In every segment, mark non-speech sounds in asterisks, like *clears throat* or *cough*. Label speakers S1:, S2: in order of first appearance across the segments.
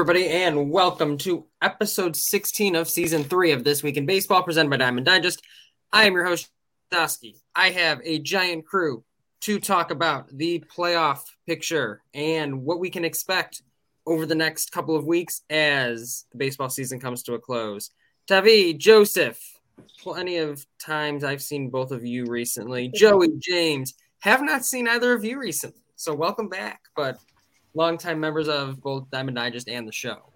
S1: Everybody, and welcome to episode 16 of season three of This Week in Baseball, presented by Diamond Digest. I am your host, Dosky. I have a giant crew to talk about the playoff picture and what we can expect over the next couple of weeks as the baseball season comes to a close. Tavi, Joseph, plenty of times I've seen both of you recently. Joey, James, have not seen either of you recently. So welcome back. But longtime members of both Diamond Digest and the show.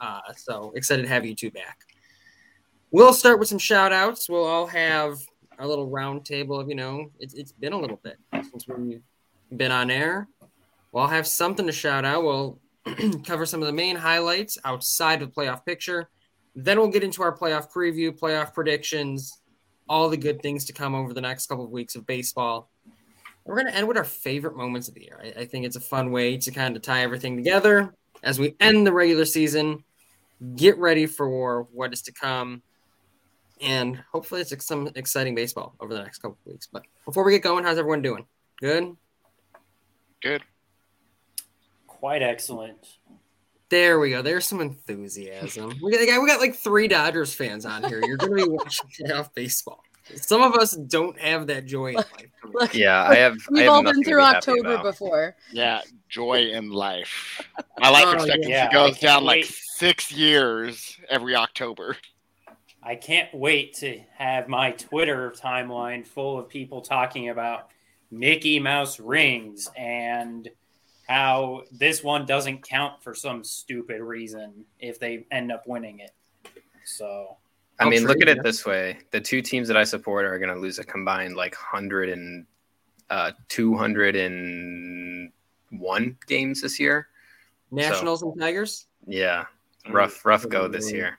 S1: Uh, so excited to have you two back. We'll start with some shout outs. We'll all have our little round table of, you know, it's, it's been a little bit since we've been on air. We'll have something to shout out. We'll *clears throat* cover some of the main highlights outside of the playoff picture. Then we'll get into our playoff preview, playoff predictions, all the good things to come over the next couple of weeks of baseball we're going to end with our favorite moments of the year. I, I, think it's a fun way to kind of tie everything together as we end the regular season, get ready for what is to come, and hopefully it's some exciting baseball over the next couple of weeks. But before we get going, how's everyone doing? Good?
S2: Good.
S3: Quite excellent.
S1: There we go. There's some enthusiasm. we got, we got like three Dodgers fans on here. You're going to be *laughs* watching playoff baseball. Some of us don't have that joy in life.
S4: Look, yeah, I have.
S5: We've
S4: I have
S5: all been through October before.
S2: Yeah, joy in life. *laughs* My life oh, expectancy yeah. goes down wait. like six years every October.
S3: I can't wait to have my Twitter timeline full of people talking about Mickey Mouse rings and how this one doesn't count for some stupid reason if they end up winning it. So
S4: I mean, look at it this way: the two teams that I support are going to lose a combined like hundred and uh, two hundred and one games this year.
S1: Nationals so, and Tigers.
S4: Yeah, rough, rough go this year.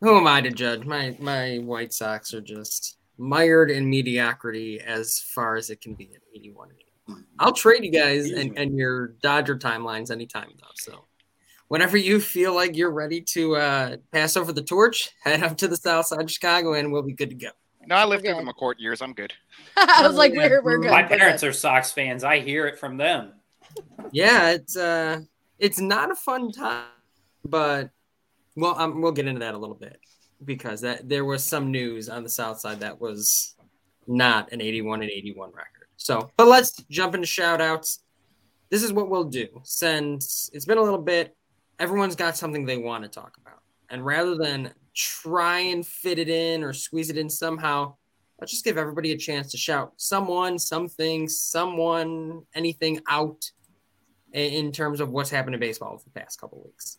S1: Who am I to judge? My my White Sox are just mired in mediocrity as far as it can be at 81. I'll trade you guys and, and your Dodger timelines anytime though. So whenever you feel like you're ready to uh, pass over the torch, *laughs* head up to the south side of Chicago and we'll be good to go.
S2: No, I lived through the McCourt years. I'm good. *laughs*
S5: I was like, we're, we're good.
S3: My parents are Sox fans. I hear it from them.
S1: Yeah, it's uh, it's not a fun time, but well, um, we'll get into that a little bit because that there was some news on the south side that was not an 81 and 81 record. So, but let's jump into shout outs. This is what we'll do since it's been a little bit everyone's got something they want to talk about. And rather than try and fit it in or squeeze it in somehow, let's just give everybody a chance to shout someone, something, someone, anything out in terms of what's happened in baseball for the past couple weeks.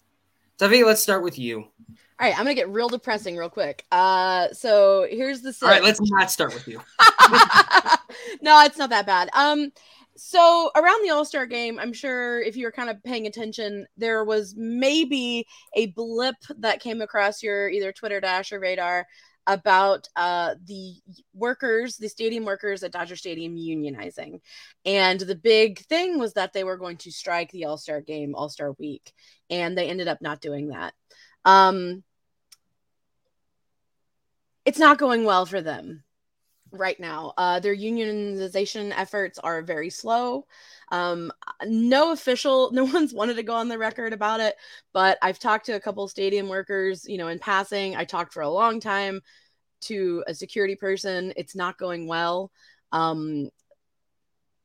S1: Tavi, let's start with you.
S5: All right, I'm gonna get real depressing real quick. Uh, so here's the.
S1: All right, let's not start with you. *laughs* *laughs*
S5: no, it's not that bad. Um, so around the All Star game, I'm sure if you were kind of paying attention, there was maybe a blip that came across your either Twitter dash or radar about uh, the workers, the stadium workers at Dodger Stadium unionizing. And the big thing was that they were going to strike the All Star game, All Star week. And they ended up not doing that. Um, it's not going well for them right now. Uh, their unionization efforts are very slow. Um, no official, *laughs* no one's wanted to go on the record about it, but I've talked to a couple stadium workers, you know, in passing. I talked for a long time to a security person. It's not going well. Um,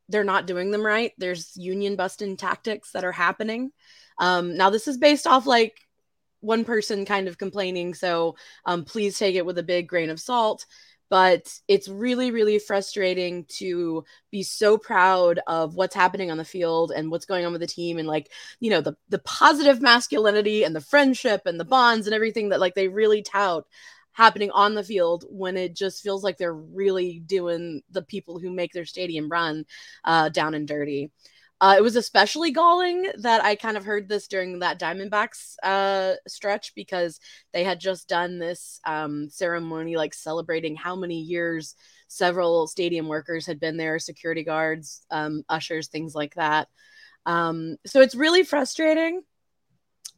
S5: they're not doing them right. There's union busting tactics that are happening. Um, now, this is based off like one person kind of complaining, so um, please take it with a big grain of salt but it's really really frustrating to be so proud of what's happening on the field and what's going on with the team and like you know the the positive masculinity and the friendship and the bonds and everything that like they really tout happening on the field when it just feels like they're really doing the people who make their stadium run uh, down and dirty uh, it was especially galling that I kind of heard this during that Diamondbacks uh, stretch because they had just done this um, ceremony, like celebrating how many years several stadium workers had been there, security guards, um, ushers, things like that. Um, so it's really frustrating.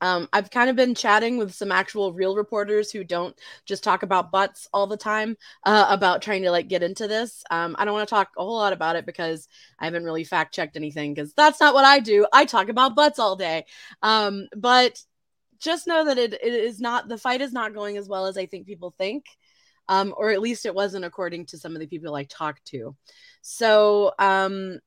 S5: Um, I've kind of been chatting with some actual real reporters who don't just talk about butts all the time uh, about trying to like get into this. Um, I don't want to talk a whole lot about it because I haven't really fact checked anything because that's not what I do. I talk about butts all day. Um, but just know that it, it is not the fight is not going as well as I think people think. Um, or at least it wasn't according to some of the people I talked to. So um,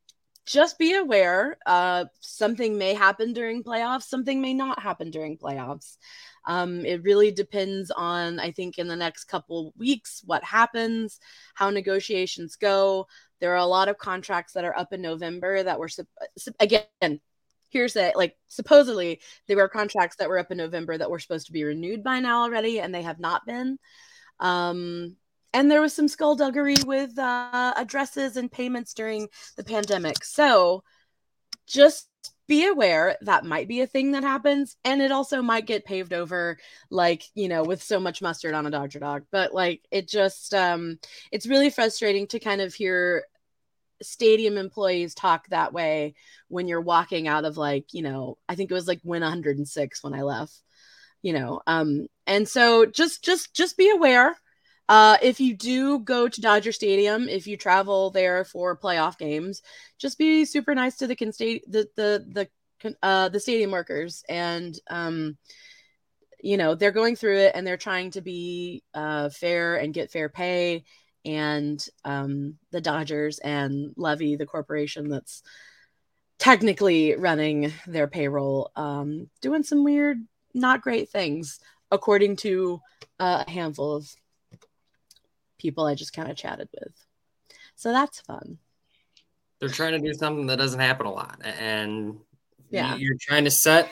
S5: just be aware uh, something may happen during playoffs something may not happen during playoffs. Um, it really depends on i think in the next couple weeks what happens how negotiations go. There are a lot of contracts that are up in november that were again here's it like supposedly there were contracts that were up in november that were supposed to be renewed by now already and they have not been. Um, and there was some skullduggery with uh, addresses and payments during the pandemic. So just be aware that might be a thing that happens and it also might get paved over like you know with so much mustard on a dodger dog but like it just um it's really frustrating to kind of hear stadium employees talk that way when you're walking out of like you know i think it was like win 106 when i left you know um and so just just just be aware uh, if you do go to Dodger Stadium, if you travel there for playoff games, just be super nice to the con- the the the uh, the stadium workers, and um, you know they're going through it and they're trying to be uh, fair and get fair pay. And um, the Dodgers and Levy, the corporation that's technically running their payroll, um, doing some weird, not great things, according to uh, a handful of people I just kind of chatted with. So that's fun.
S1: They're trying to do something that doesn't happen a lot. And yeah, you're trying to set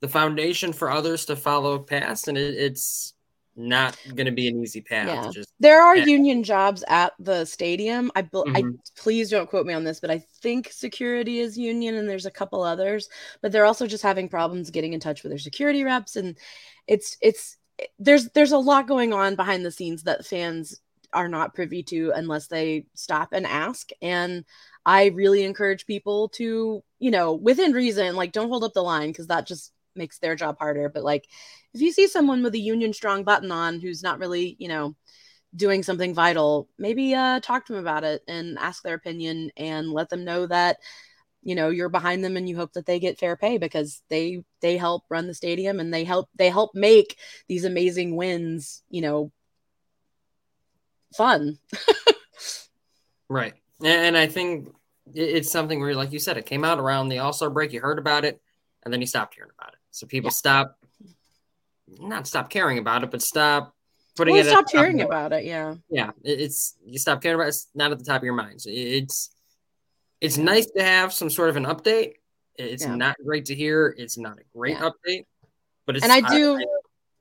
S1: the foundation for others to follow past, and it, it's not going to be an easy path.
S5: Yeah. Just, there are union jobs at the stadium. I, mm-hmm. I please don't quote me on this, but I think security is union, and there's a couple others. But they're also just having problems getting in touch with their security reps, and it's it's there's there's a lot going on behind the scenes that fans are not privy to unless they stop and ask. And i really encourage people to you know within reason like don't hold up the line because that just makes their job harder. But like if you see someone with a union strong button on who's not really you know doing something vital maybe uh talk to them about it and ask their opinion and let them know that you know you're behind them and you hope that they get fair pay because they they help run the stadium and they help they help make these amazing wins you know fun. *laughs*
S1: Right. And i think it's something where like you said it came out around the all-star break you heard about it and then you stopped hearing about it. So people yeah. stop not stop caring about it but stop
S5: putting well, it stop hearing about it yeah.
S1: Yeah it's you stop caring about it it's not at the top of your mind. So it's it's nice to have some sort of an update. It's yeah. not great to hear. It's not a great yeah. update, but it's.
S5: and I do. I,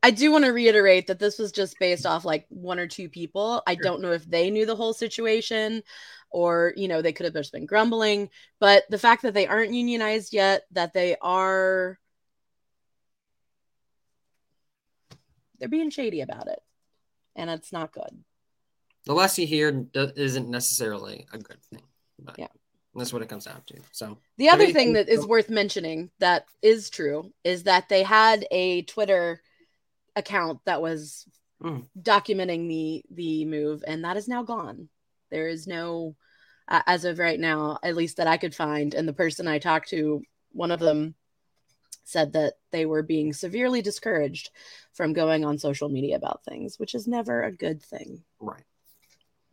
S5: I do want to reiterate that this was just based off like one or two people. I don't know if they knew the whole situation or, you know, they could have just been grumbling. But the fact that they aren't unionized yet, that they are, they're being shady about it. And it's not good.
S1: The less you hear isn't necessarily a good thing. But. Yeah. That's what it comes down to. So
S5: the other thing that is worth mentioning that is true is that they had a Twitter account that was mm. documenting the the move, and that is now gone. There is no, uh, as of right now, at least that I could find. And the person I talked to, one of them said that they were being severely discouraged from going on social media about things, which is never a good thing.
S1: Right.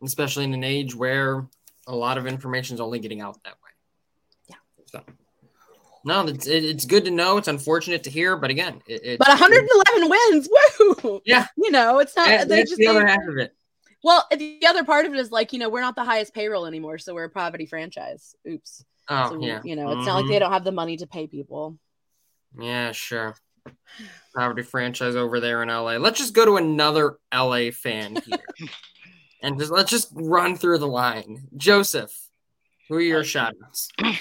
S1: Especially in an age where a lot of information is only getting out that way.
S5: Yeah.
S1: So, no, it's, it's good to know. It's unfortunate to hear, but again, it,
S5: but 111 wins. Woo!
S1: Yeah.
S5: You know, it's not.
S1: Yeah, that's
S5: just,
S1: the other half of it.
S5: Well, the other part of it is like you know we're not the highest payroll anymore, so we're a poverty franchise. Oops.
S1: Oh
S5: so,
S1: yeah.
S5: You know, it's mm-hmm. not like they don't have the money to pay people.
S1: Yeah, sure. Poverty franchise over there in LA. Let's just go to another LA fan here. *laughs* and just let's just run through the line. Joseph, who are your shout outs? *clears throat*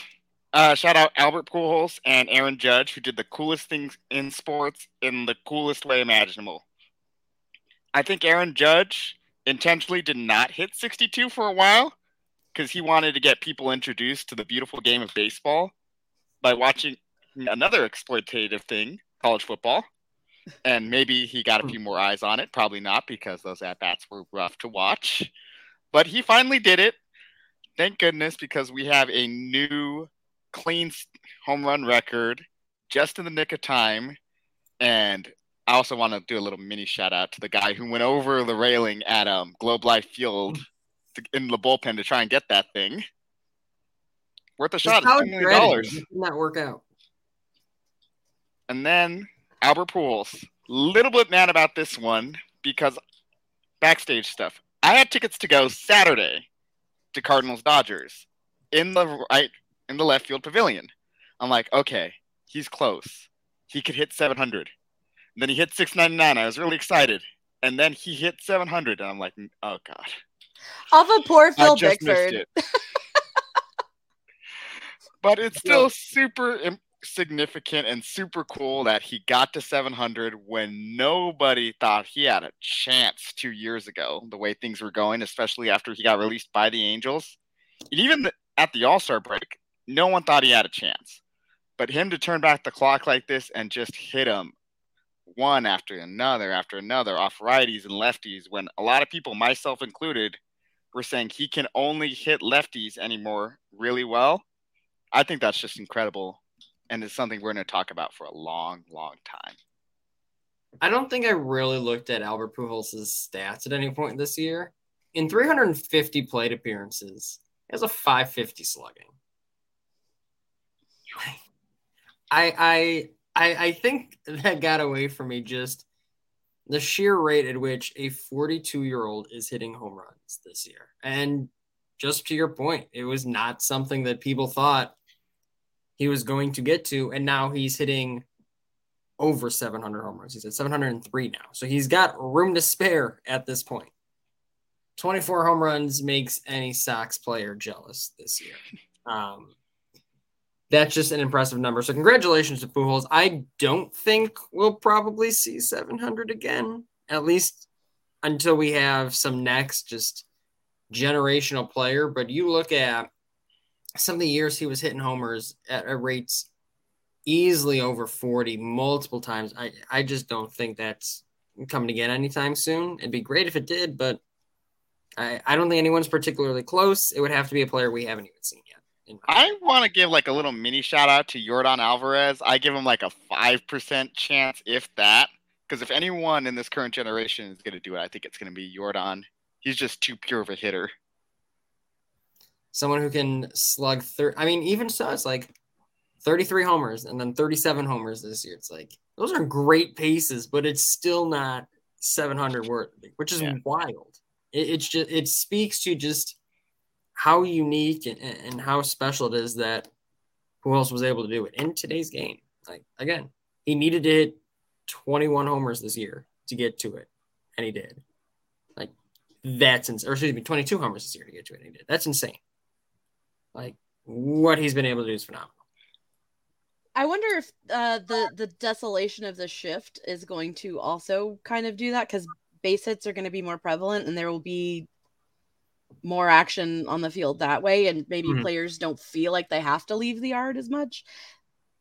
S2: Uh, shout out Albert Pujols and Aaron Judge, who did the coolest things in sports in the coolest way imaginable. I think Aaron Judge intentionally did not hit 62 for a while because he wanted to get people introduced to the beautiful game of baseball by watching another exploitative thing, college football. And maybe he got a few more eyes on it. Probably not because those at bats were rough to watch. But he finally did it. Thank goodness, because we have a new clean home run record just in the nick of time. And I also want to do a little mini shout out to the guy who went over the railing at um, Globe Life Field to, in the bullpen to try and get that thing. Worth a shot.
S1: How
S2: $2 million.
S1: did not work out?
S2: And then Albert Pujols. Little bit mad about this one because backstage stuff. I had tickets to go Saturday to Cardinals Dodgers in the right in the left field pavilion. I'm like, okay, he's close. He could hit 700. And then he hit 699. I was really excited. And then he hit 700, and I'm like, oh god,
S5: Off of poor Phil Bickford.
S2: it. *laughs* but it's *laughs* still super im- significant and super cool that he got to 700 when nobody thought he had a chance two years ago. The way things were going, especially after he got released by the Angels, and even at the All Star break, no one thought he had a chance. But him to turn back the clock like this and just hit him one after another after another off righties and lefties, when a lot of people, myself included, were saying he can only hit lefties anymore really well. I think that's just incredible. And it's something we're going to talk about for a long, long time.
S1: I don't think I really looked at Albert Pujols' stats at any point this year. In 350 plate appearances, he has a 550 slugging. I I I I think that got away from me just the sheer rate at which a 42 year old is hitting home runs this year. And just to your point, it was not something that people thought he was going to get to, and now he's hitting over 700 home runs. He's at 703 now. So he's got room to spare at this point. 24 home runs makes any Sox player jealous this year. Um, that's just an impressive number. So congratulations to Pujols. I don't think we'll probably see 700 again, at least until we have some next just generational player. But you look at some of the years he was hitting homers at, at rates easily over 40 multiple times. I, I just don't think that's coming again anytime soon. It'd be great if it did, but I, I don't think anyone's particularly close. It would have to be a player we haven't even seen yet.
S2: I want to give like a little mini shout out to Yordan Alvarez. I give him like a 5% chance, if that. Because if anyone in this current generation is going to do it, I think it's going to be Yordan. He's just too pure of a hitter.
S1: Someone who can slug third. I mean, even so, it's like 33 homers and then 37 homers this year. It's like those are great paces, but it's still not 700 worthy, which is
S2: Yeah.
S1: wild. It, it's just it speaks to just how unique and, and how special it is that who else was able to do it in today's game. Like again, he needed to hit 21 homers this year to get to it, and he did. Like that's ins- or excuse me, 22 homers this year to get to it, and he did. That's insane. Like what he's been able to do is phenomenal.
S5: I wonder if uh, the the desolation of the shift is going to also kind of do that because base hits are going to be more prevalent and there will be more action on the field that way, and maybe
S1: Mhm.
S5: players don't feel like they have to leave the yard as much.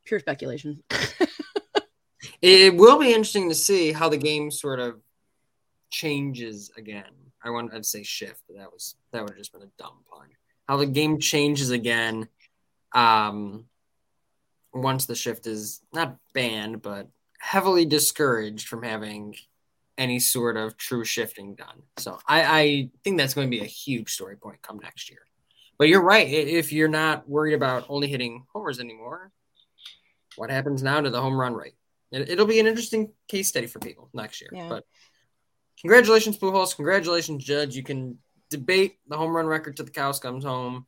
S5: Pure speculation. *laughs*
S1: It will be interesting to see how the game sort of changes again. I wanted to say shift, but that was that would have just been a dumb pun. How the game changes again um, once the shift is not banned, but heavily discouraged from having any sort of true shifting done. So I, I think that's going to be a huge story point come next year. But you're right. If you're not worried about only hitting homers anymore, what happens now to the home run rate? It, it'll be an interesting case study for people next year.
S5: Yeah.
S1: But congratulations, Pujols. Congratulations, Judge. You can debate the home run record to the cows comes home.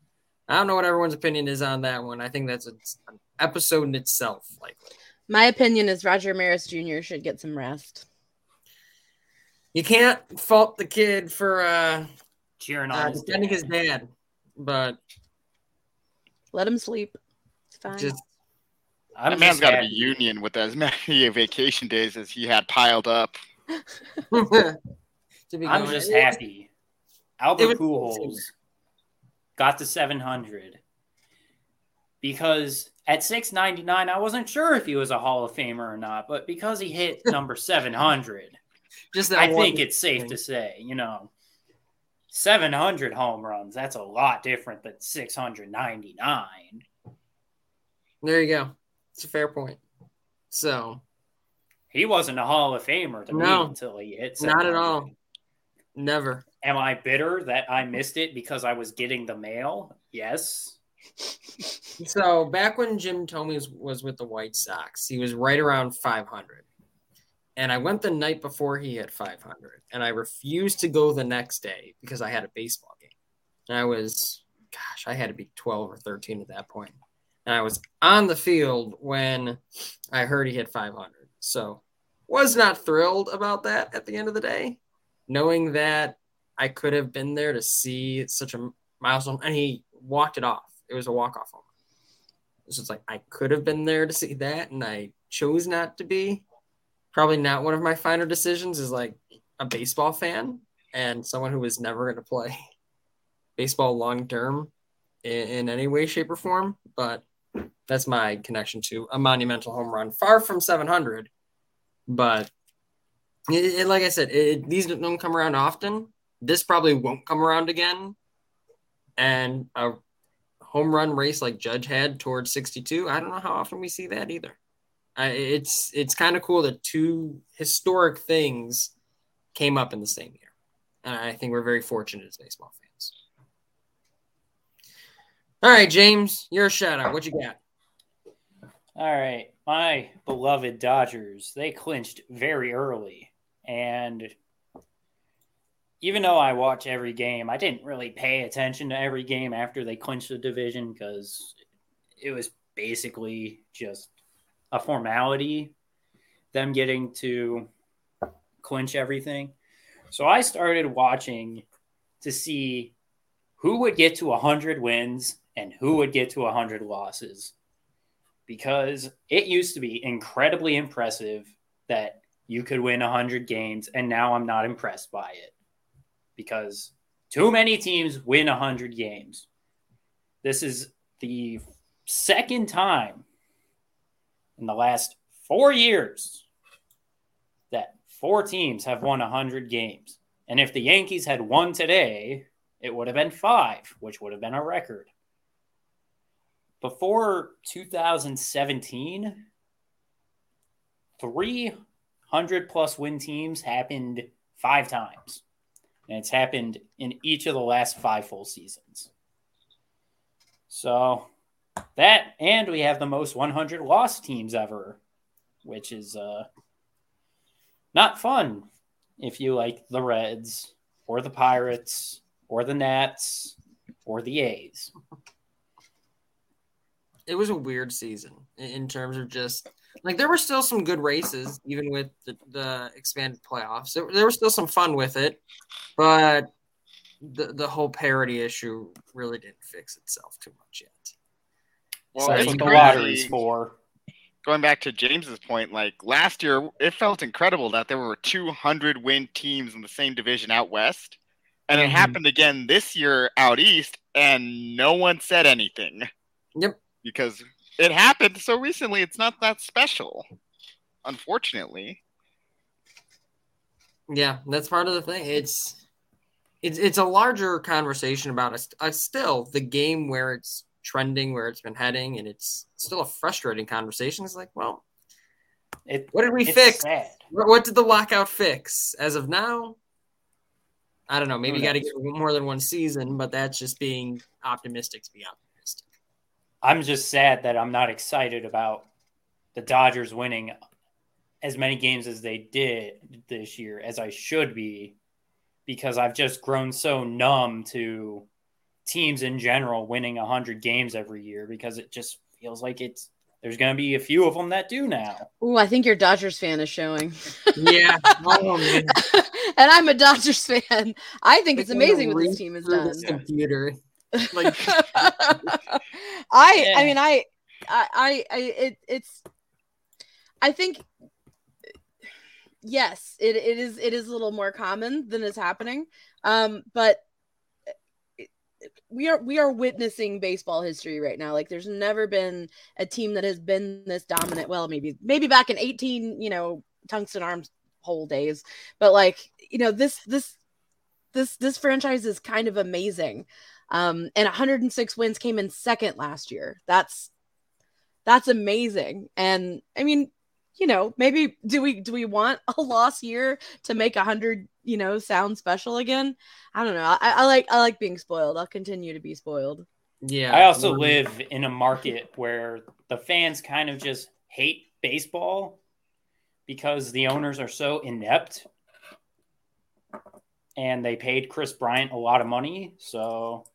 S1: I don't know what everyone's opinion is on that one. I think that's a, an episode in itself, likely.
S5: My opinion is Roger Maris Jr. should get some rest.
S1: You can't fault the kid for uh,
S3: Cheering
S1: uh,
S3: on his
S1: defending
S3: dad.
S1: his dad, but
S5: Let him sleep. It's fine.
S1: just
S3: I'm
S2: that man's
S3: just
S2: got to be union with as many *laughs* vacation days as he had piled up. *laughs* *laughs*
S1: to be
S3: I'm just happy. Albert Pujols got to 700 because at 699, I wasn't sure if he was a Hall of Famer or not, but because he hit *laughs* number 700,
S1: Just that
S3: I think it's safe
S1: thing.
S3: to say, you know, 700 home runs, that's a lot different than 699.
S1: There you go. It's a fair point. So
S3: He wasn't a Hall of Famer to
S1: No.
S3: me until he hit
S1: Not at all. never.
S3: Am I bitter that I missed it because I was getting the mail? Yes.
S1: So back when Jim Thome was, with the White Sox, he was right around 500. And I went the night before he hit 500, and I refused to go the next day because I had a baseball game. And I was, gosh, I had to be 12 or 13 at that point. And I was on the field when I heard he hit 500. So was not thrilled about that at the end of the day, knowing that I could have been there to see such a milestone. And he walked it off. It was a walk off home. So It's like I could have been there to see that, and I chose not to be. Probably not one of my finer decisions is like a baseball fan and someone who was never going to play *laughs* baseball long term in, in any way, shape, or form. But that's my connection to a monumental home run, far from 700. But it, it- like I said, it, these don't come around often. This probably won't come around again. And a home run race like Judge had towards 62, I don't know how often we see that either. I, it's it's kind of cool that two historic things came up in the same year. And I think we're very fortunate as baseball fans. All right, James, your shout out. What you got?
S3: All right. My beloved Dodgers, they clinched very early. And even though I watch every game, I didn't really pay attention to every game after they clinched the division because it was basically just a formality, them getting to clinch everything. So I started watching to see who would get to 100 wins and who would get to 100 losses because it used to be incredibly impressive that you could win 100 games and now I'm not impressed by it because too many teams win 100 games. This is the second time in the last 4 years that four teams have won 100 games. And if the Yankees had won today, it would have been 5, which would have been a record before 2017, 300 plus win teams happened five times. And it's happened in each of the last five full seasons. So that, and we have the most 100 loss teams ever, which is uh, not fun if you like the Reds or the Pirates or the Nats or the A's.
S1: it was a weird season in, in terms of just like there were still some good races even with the, the expanded playoffs there, there was still some fun with it but the, the whole parity issue really didn't fix itself too much yet
S2: Well,
S3: So that's
S2: it's
S3: what the
S2: crazy.
S3: lottery's for.
S2: Going back to James's point, like last year, it felt incredible that there were 200 win teams in the same division out west, and it
S1: Mhm.
S2: happened again this year out east, and no one said anything.
S1: Yep.
S2: Because it happened so recently, it's not that special. Unfortunately.
S1: yeah that's part of the thing it's it's, it's a larger conversation about us uh, still the game where it's trending where it's been heading and it's still a frustrating conversation it's like well
S3: It,
S1: what did we fix
S3: sad.
S1: What what did the lockout fix? As of now, I don't know. Maybe you got to
S3: knows?
S1: get more than one season, but that's just being optimistic to be optimistic.
S3: I'm just sad that I'm not excited about the Dodgers winning as many games as they did this year as I should be because I've just grown so numb to teams in general winning 100 games every year because it just feels like it's there's going to be a few of them that do now.
S5: Ooh, I think your Dodgers fan is showing.
S1: Yeah. Oh, *laughs* man.
S5: and I'm a Dodgers fan. I think it's
S1: Like,
S5: amazing what this team has
S1: read
S5: done.
S1: this computer. Like, *laughs*
S5: I
S3: Yeah.
S5: I mean I I I, I it, it's I think yes it, it is it is a little more common than is happening um but we are we are witnessing baseball history right now. Like there's never been a team that has been this dominant. Well, maybe maybe back in 18, you know, tungsten arms whole days, but like you know this this this this franchise is kind of amazing. Um, and 106 wins came in second last year. That's that's amazing. And I mean, you know, maybe do we do we want a loss year to make a hundred, you know, sound special again? I don't know. I, I like I like being spoiled. I'll continue to be spoiled.
S3: Yeah. I also live in a market where the fans kind of just hate baseball because the owners are so inept and they paid Kris Bryant a lot of money. So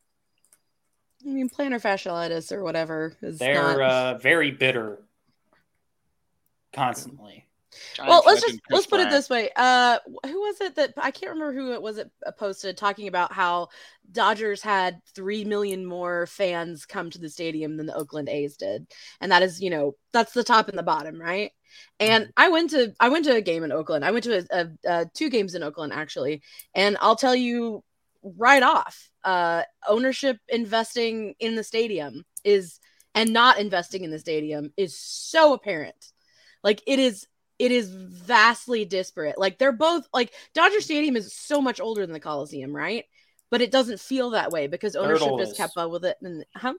S5: I mean plantar fasciitis or whatever
S3: is they're not... uh, very bitter constantly.
S5: well, let's just let's put it this way. Uh, who was it that I can't remember who it was it uh, posted talking about how Dodgers had three million more fans come to the stadium than the Oakland A's did, and that is you know that's the top and the bottom, right? And mm-hmm. I went to I went to a game in Oakland. I went to a, a, a two games in Oakland actually, and I'll tell you right off, uh, ownership investing in the stadium is and not investing in the stadium is so apparent like it is it is vastly disparate. Like they're both like Dodger Stadium is so much older than the Coliseum, right? But it doesn't feel that way because ownership has kept up with it. And huh?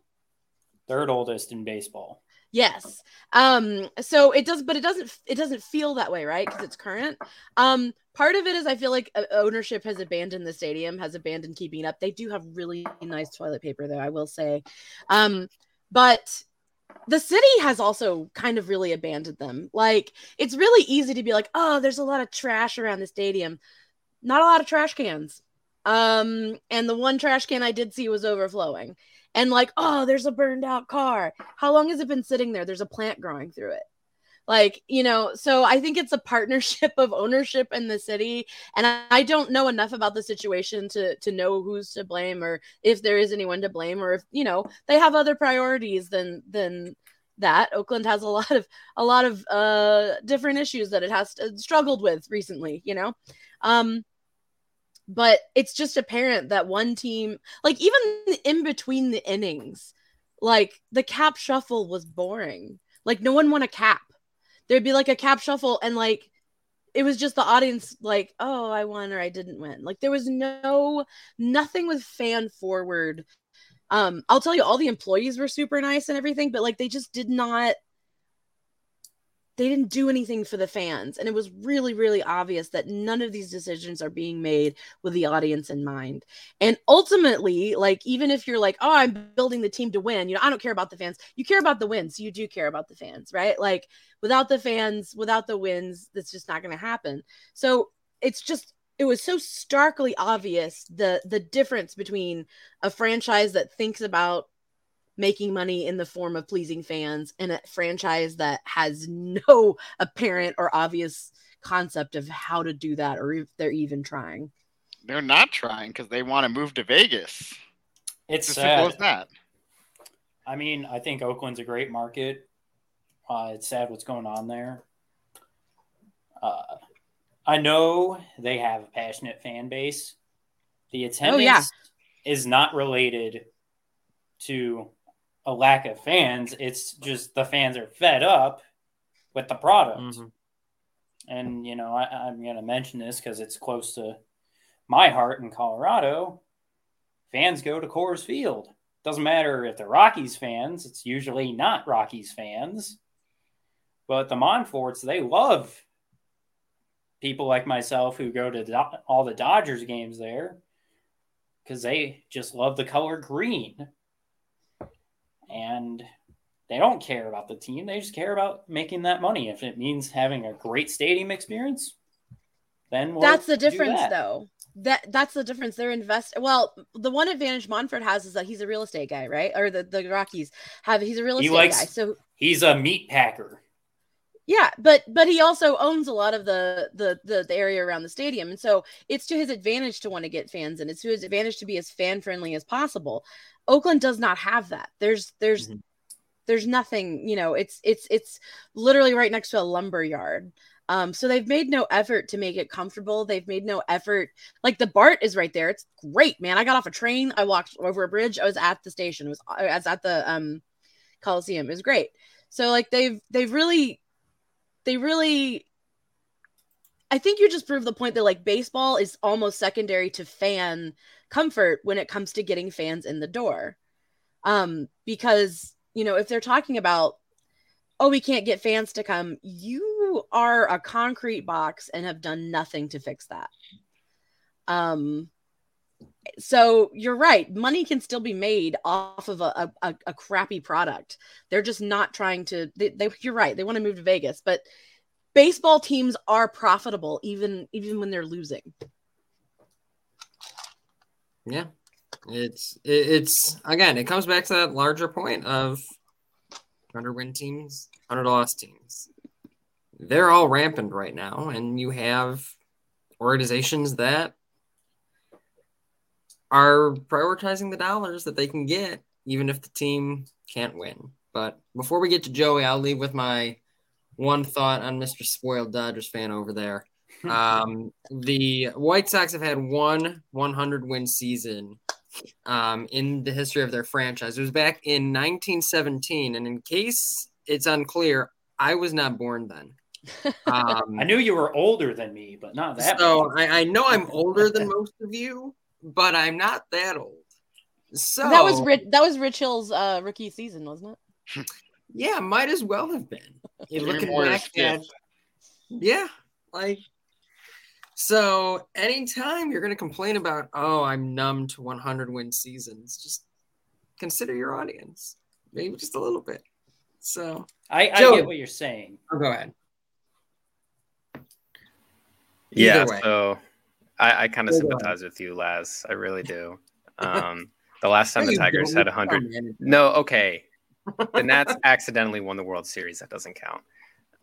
S3: Third oldest in baseball.
S5: Yes. Um. So it does, but it doesn't. It doesn't feel that way, right? Because it's current. Um. Part of it is I feel like uh, ownership has abandoned the stadium, has abandoned keeping up. They do have really nice toilet paper, though. I will say. Um. But the city has also kind of really abandoned them. Like it's really easy to be like, "Oh, there's a lot of trash around the stadium." Not a lot of trash cans. Um and the one trash can I did see was overflowing. And like, "Oh, there's a burned out car. How long has it been sitting there? There's a plant growing through it." like you know so i think it's a partnership *laughs* of ownership in the city and I, don't know enough about the situation to to know who's to blame or if there is anyone to blame or if you know they have other priorities than than that oakland has a *laughs* lot of a lot of uh different issues that it has to, struggled with recently you know um but it's just apparent that one team like even in between the innings like the cap shuffle was boring. Like no one won a cap. There'd be like a cap shuffle and like it was just the audience like oh i won or i didn't win. Like there was no nothing with fan forward. Um i'll tell you all the employees were super nice and everything but like they just did not they didn't do anything for the fans. And it was really really obvious that none of these decisions are being made with the audience in mind. And ultimately like even if you're like oh i'm building the team to win you know i don't care about the fans. You care about the wins. You do care about the fans right? Like without the fans without the wins that's just not going to happen. So it's just it was so starkly obvious the the difference between a franchise that thinks about making money in the form of pleasing fans in a franchise that has *laughs* no apparent or obvious concept of how to do that or if they're even trying.
S2: They're not trying because they want to move to Vegas.
S3: It's sad. that. I mean, I think Oakland's a great market. Uh, it's sad what's going on there. Uh, I know they have a passionate fan base. The attendance oh, yeah. is not related to a lack of fans. It's just the fans are fed up with the product. Mm-hmm. And, you know, I, am going to mention this because it's close to my heart in Colorado. Fans go to Coors Field. Doesn't matter if they're Rockies fans, it's usually not Rockies fans. But the Monforts, they love people like myself who go to do- all the Dodgers games there because they just love the color green and they don't care about the team. They just care about making that money. If it means having a great stadium experience, then we'll
S5: that's the difference, that. though. That that's the difference. They're invest. Well, the one advantage Monfort has is that he's a real estate guy, right? Or the the Rockies have. He's a real estate likes, guy, so
S3: he's a meat packer.
S5: Yeah, but but he also owns a lot of the, the the the area around the stadium, and so it's to his advantage to want to get fans, and it's to his advantage to be as fan friendly as possible. Oakland does not have that. There's there's mm-hmm. there's nothing, you know, it's it's it's literally right next to a lumber yard. Um, so they've made no effort to make it comfortable. They've made no effort. Like the BART is right there. It's great, man. I got off a train. I walked over a bridge. I was at the station. It was I was at the um Coliseum. It was great. So like they've they've really they really I think you just proved the point that like baseball is almost secondary to fan comfort when it comes to getting fans in the door. Um because you know if they're talking about oh we can't get fans to come you are a concrete box and have done nothing to fix that. Um so you're right money can still be made off of a, a, a crappy product. They're just not trying to they, they, you're right they want to move to vegas but baseball teams are profitable even even when they're losing.
S1: Yeah it's it's again it comes back to that larger point of 100 win teams 100 loss teams. They're all rampant right now and you have organizations that are prioritizing the dollars that they can get, even if the team can't win. But before we get to Joey, I'll leave with my one thought on Mr. Spoiled Dodgers fan over there. *laughs* Um, the White Sox have had one 100 win season um, in the history of their franchise. It was back in 1917. And in case it's unclear, I was not born then. *laughs*
S3: Um, I knew you were older than me, but not that.
S1: So I, I know I'm older than most of you, but I'm not that old. So
S5: that was Rich. That was Rich Hill's uh, rookie season, wasn't
S1: it? *laughs* yeah, might as well have been. You're looking back at, yeah, like so. Anytime you're going to complain about, oh, I'm numb to 100 win seasons, just consider your audience, maybe just a little bit. So
S3: I, I get what you're saying.
S1: Oh, go ahead.
S4: yeah. So I, I kind of sympathize with you, Laz. I really do. *laughs* Um, the last time the Tigers had 100. No, okay. The Nats *laughs* accidentally won the World Series. That doesn't count.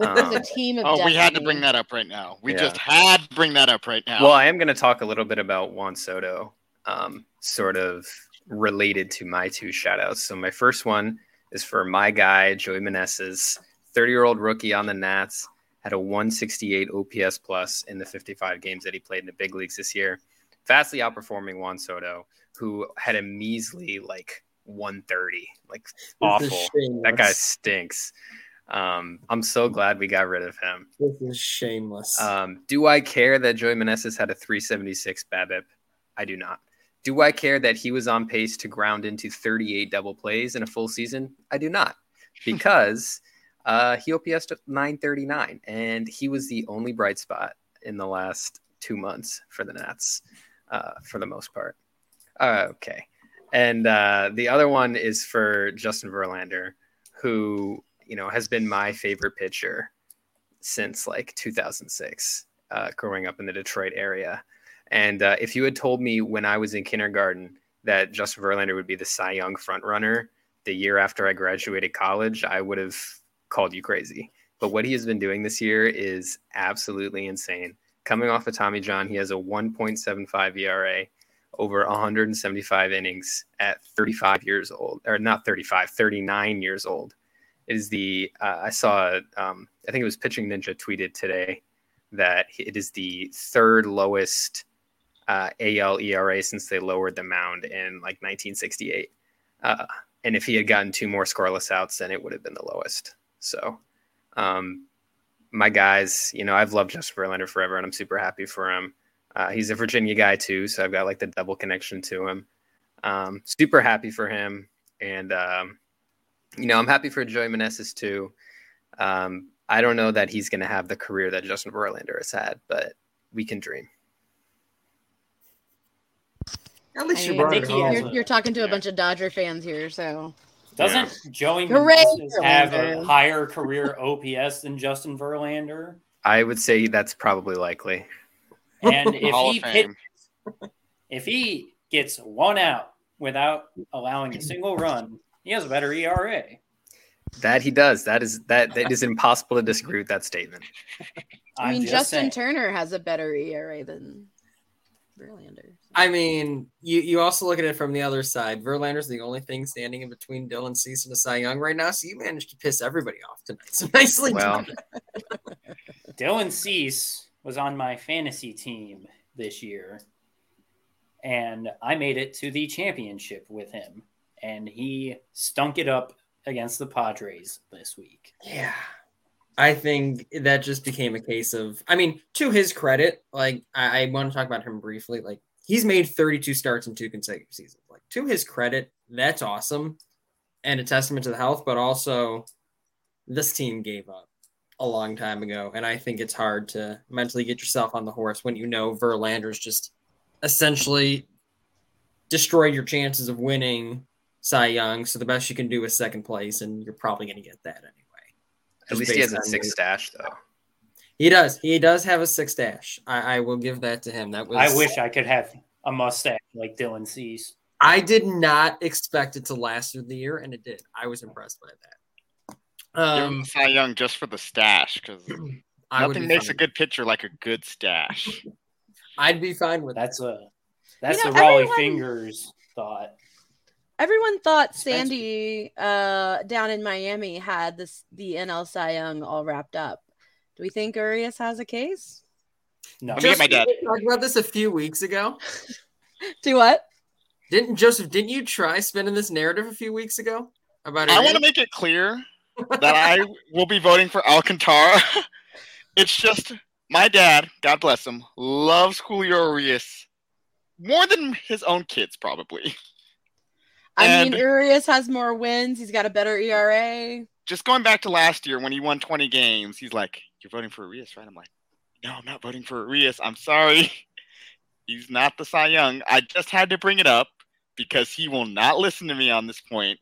S5: Um, a team of
S2: oh,
S5: destiny.
S2: we had to bring that up right now. We yeah. just had to bring that up right now.
S4: Well, I am going to talk a little bit about Juan Soto, um, sort of related to my two shoutouts. So my first one is for my guy, Joey Meneses, 30 year old rookie on the Nats had a 168 OPS plus in the 55 games that he played in the big leagues this year, vastly outperforming Juan Soto, who had a measly like 130, like awful. That guy stinks. Um, I'm so glad we got rid of him.
S1: This is shameless.
S4: Um, do I care that Joey Meneses had a 376 BABIP? I do not. Do I care that he was on pace to ground into 38 double plays in a full season? I do not, *laughs* because uh, he OPS 939, and he was the only bright spot in the last two months for the Nats, uh, for the most part. Uh, okay, and uh, the other one is for Justin Verlander, who you know has been my favorite pitcher since like 2006, uh, growing up in the Detroit area. And uh, if you had told me when I was in kindergarten that Justin Verlander would be the Cy Young frontrunner the year after I graduated college, I would have called you crazy. But what he has been doing this year is absolutely insane. Coming off of Tommy John, he has a 1.75 ERA over 175 innings at 35 years old, or not 35, 39 years old. It is the uh, I saw um, I think it was Pitching Ninja tweeted today that it is the third lowest uh, AL ERA since they lowered the mound in like 1968. Uh, and if he had gotten two more scoreless outs, then it would have been the lowest. So, um, my guys, you know, I've loved Justin Verlander forever, and I'm super happy for him. Uh, he's a Virginia guy too, so I've got like the double connection to him. Um, super happy for him, and um, you know, I'm happy for Joey Meneses too. Um, I don't know that he's going to have the career that Justin Verlander has had, but we can dream.
S5: At least I mean, you're, you're, you're, talking to a bunch of Dodger fans here, so
S3: doesn't yeah. Joey Hooray, have a higher career OPS than Justin Verlander?
S4: I would say that's probably likely.
S3: And if he hit, if he gets one out without allowing a single run, he has a better ERA.
S4: That he does. That is that that is impossible to disagree with that statement.
S5: I mean, Justin saying. Turner has a better ERA than Verlander.
S1: I mean, you, you also look at it from the other side. Verlander's the only thing standing in between Dylan Cease and Cy Young right now, so you managed to piss everybody off tonight. So *laughs* nicely well, done. *laughs*
S3: Dylan Cease was on my fantasy team this year, and I made it to the championship with him, and he stunk it up against the Padres this week.
S1: Yeah. I think that just became a case of, I mean, to his credit, like, I, I want to talk about him briefly. Like, he's made 32 starts in two consecutive seasons. Like, to his credit, that's awesome and a testament to the health, but also this team gave up a long time ago. And I think it's hard to mentally get yourself on the horse when you know Verlander's just essentially destroyed your chances of winning Cy Young. So the best you can do is second place, and you're probably going to get that anyway.
S4: At least he has a six
S1: your-
S4: stash though.
S1: He does. He does have a six dash. I, I will give that to him. That was.
S3: I wish I could have a mustache like Dylan Cease.
S1: I did not expect it to last through the year, and it did. I was impressed by that.
S2: Give him
S1: Um,
S2: Cy Young just for the stash because *clears throat* nothing makes a good pitcher like a good stash.
S1: I'd be fine with that.
S3: That's a that's
S5: know,
S3: the Rollie
S5: everyone-
S3: Fingers thought.
S5: Everyone thought Sandy uh, down in Miami had this the NL Cy Young all wrapped up. Do we think Urias has a case?
S3: No,
S2: Let me get my dad.
S1: we talked about this a few weeks ago. *laughs*
S5: Do what?
S1: Didn't Joseph? Didn't you try spinning this narrative a few weeks ago about? Urias?
S2: I want to make it clear *laughs* that I will be voting for Alcantara. *laughs* it's just my dad, God bless him, loves Julio Urias more than his own kids, probably.
S5: I
S2: And-
S5: mean, Urias has more wins. He's got a better ERA.
S2: Just going back to last year when he won 20 games, he's like, You're voting for Urias, right? I'm like, No, I'm not voting for Urias. I'm sorry. *laughs* He's not the Cy Young. I just had to bring it up because he will not listen to me on this point.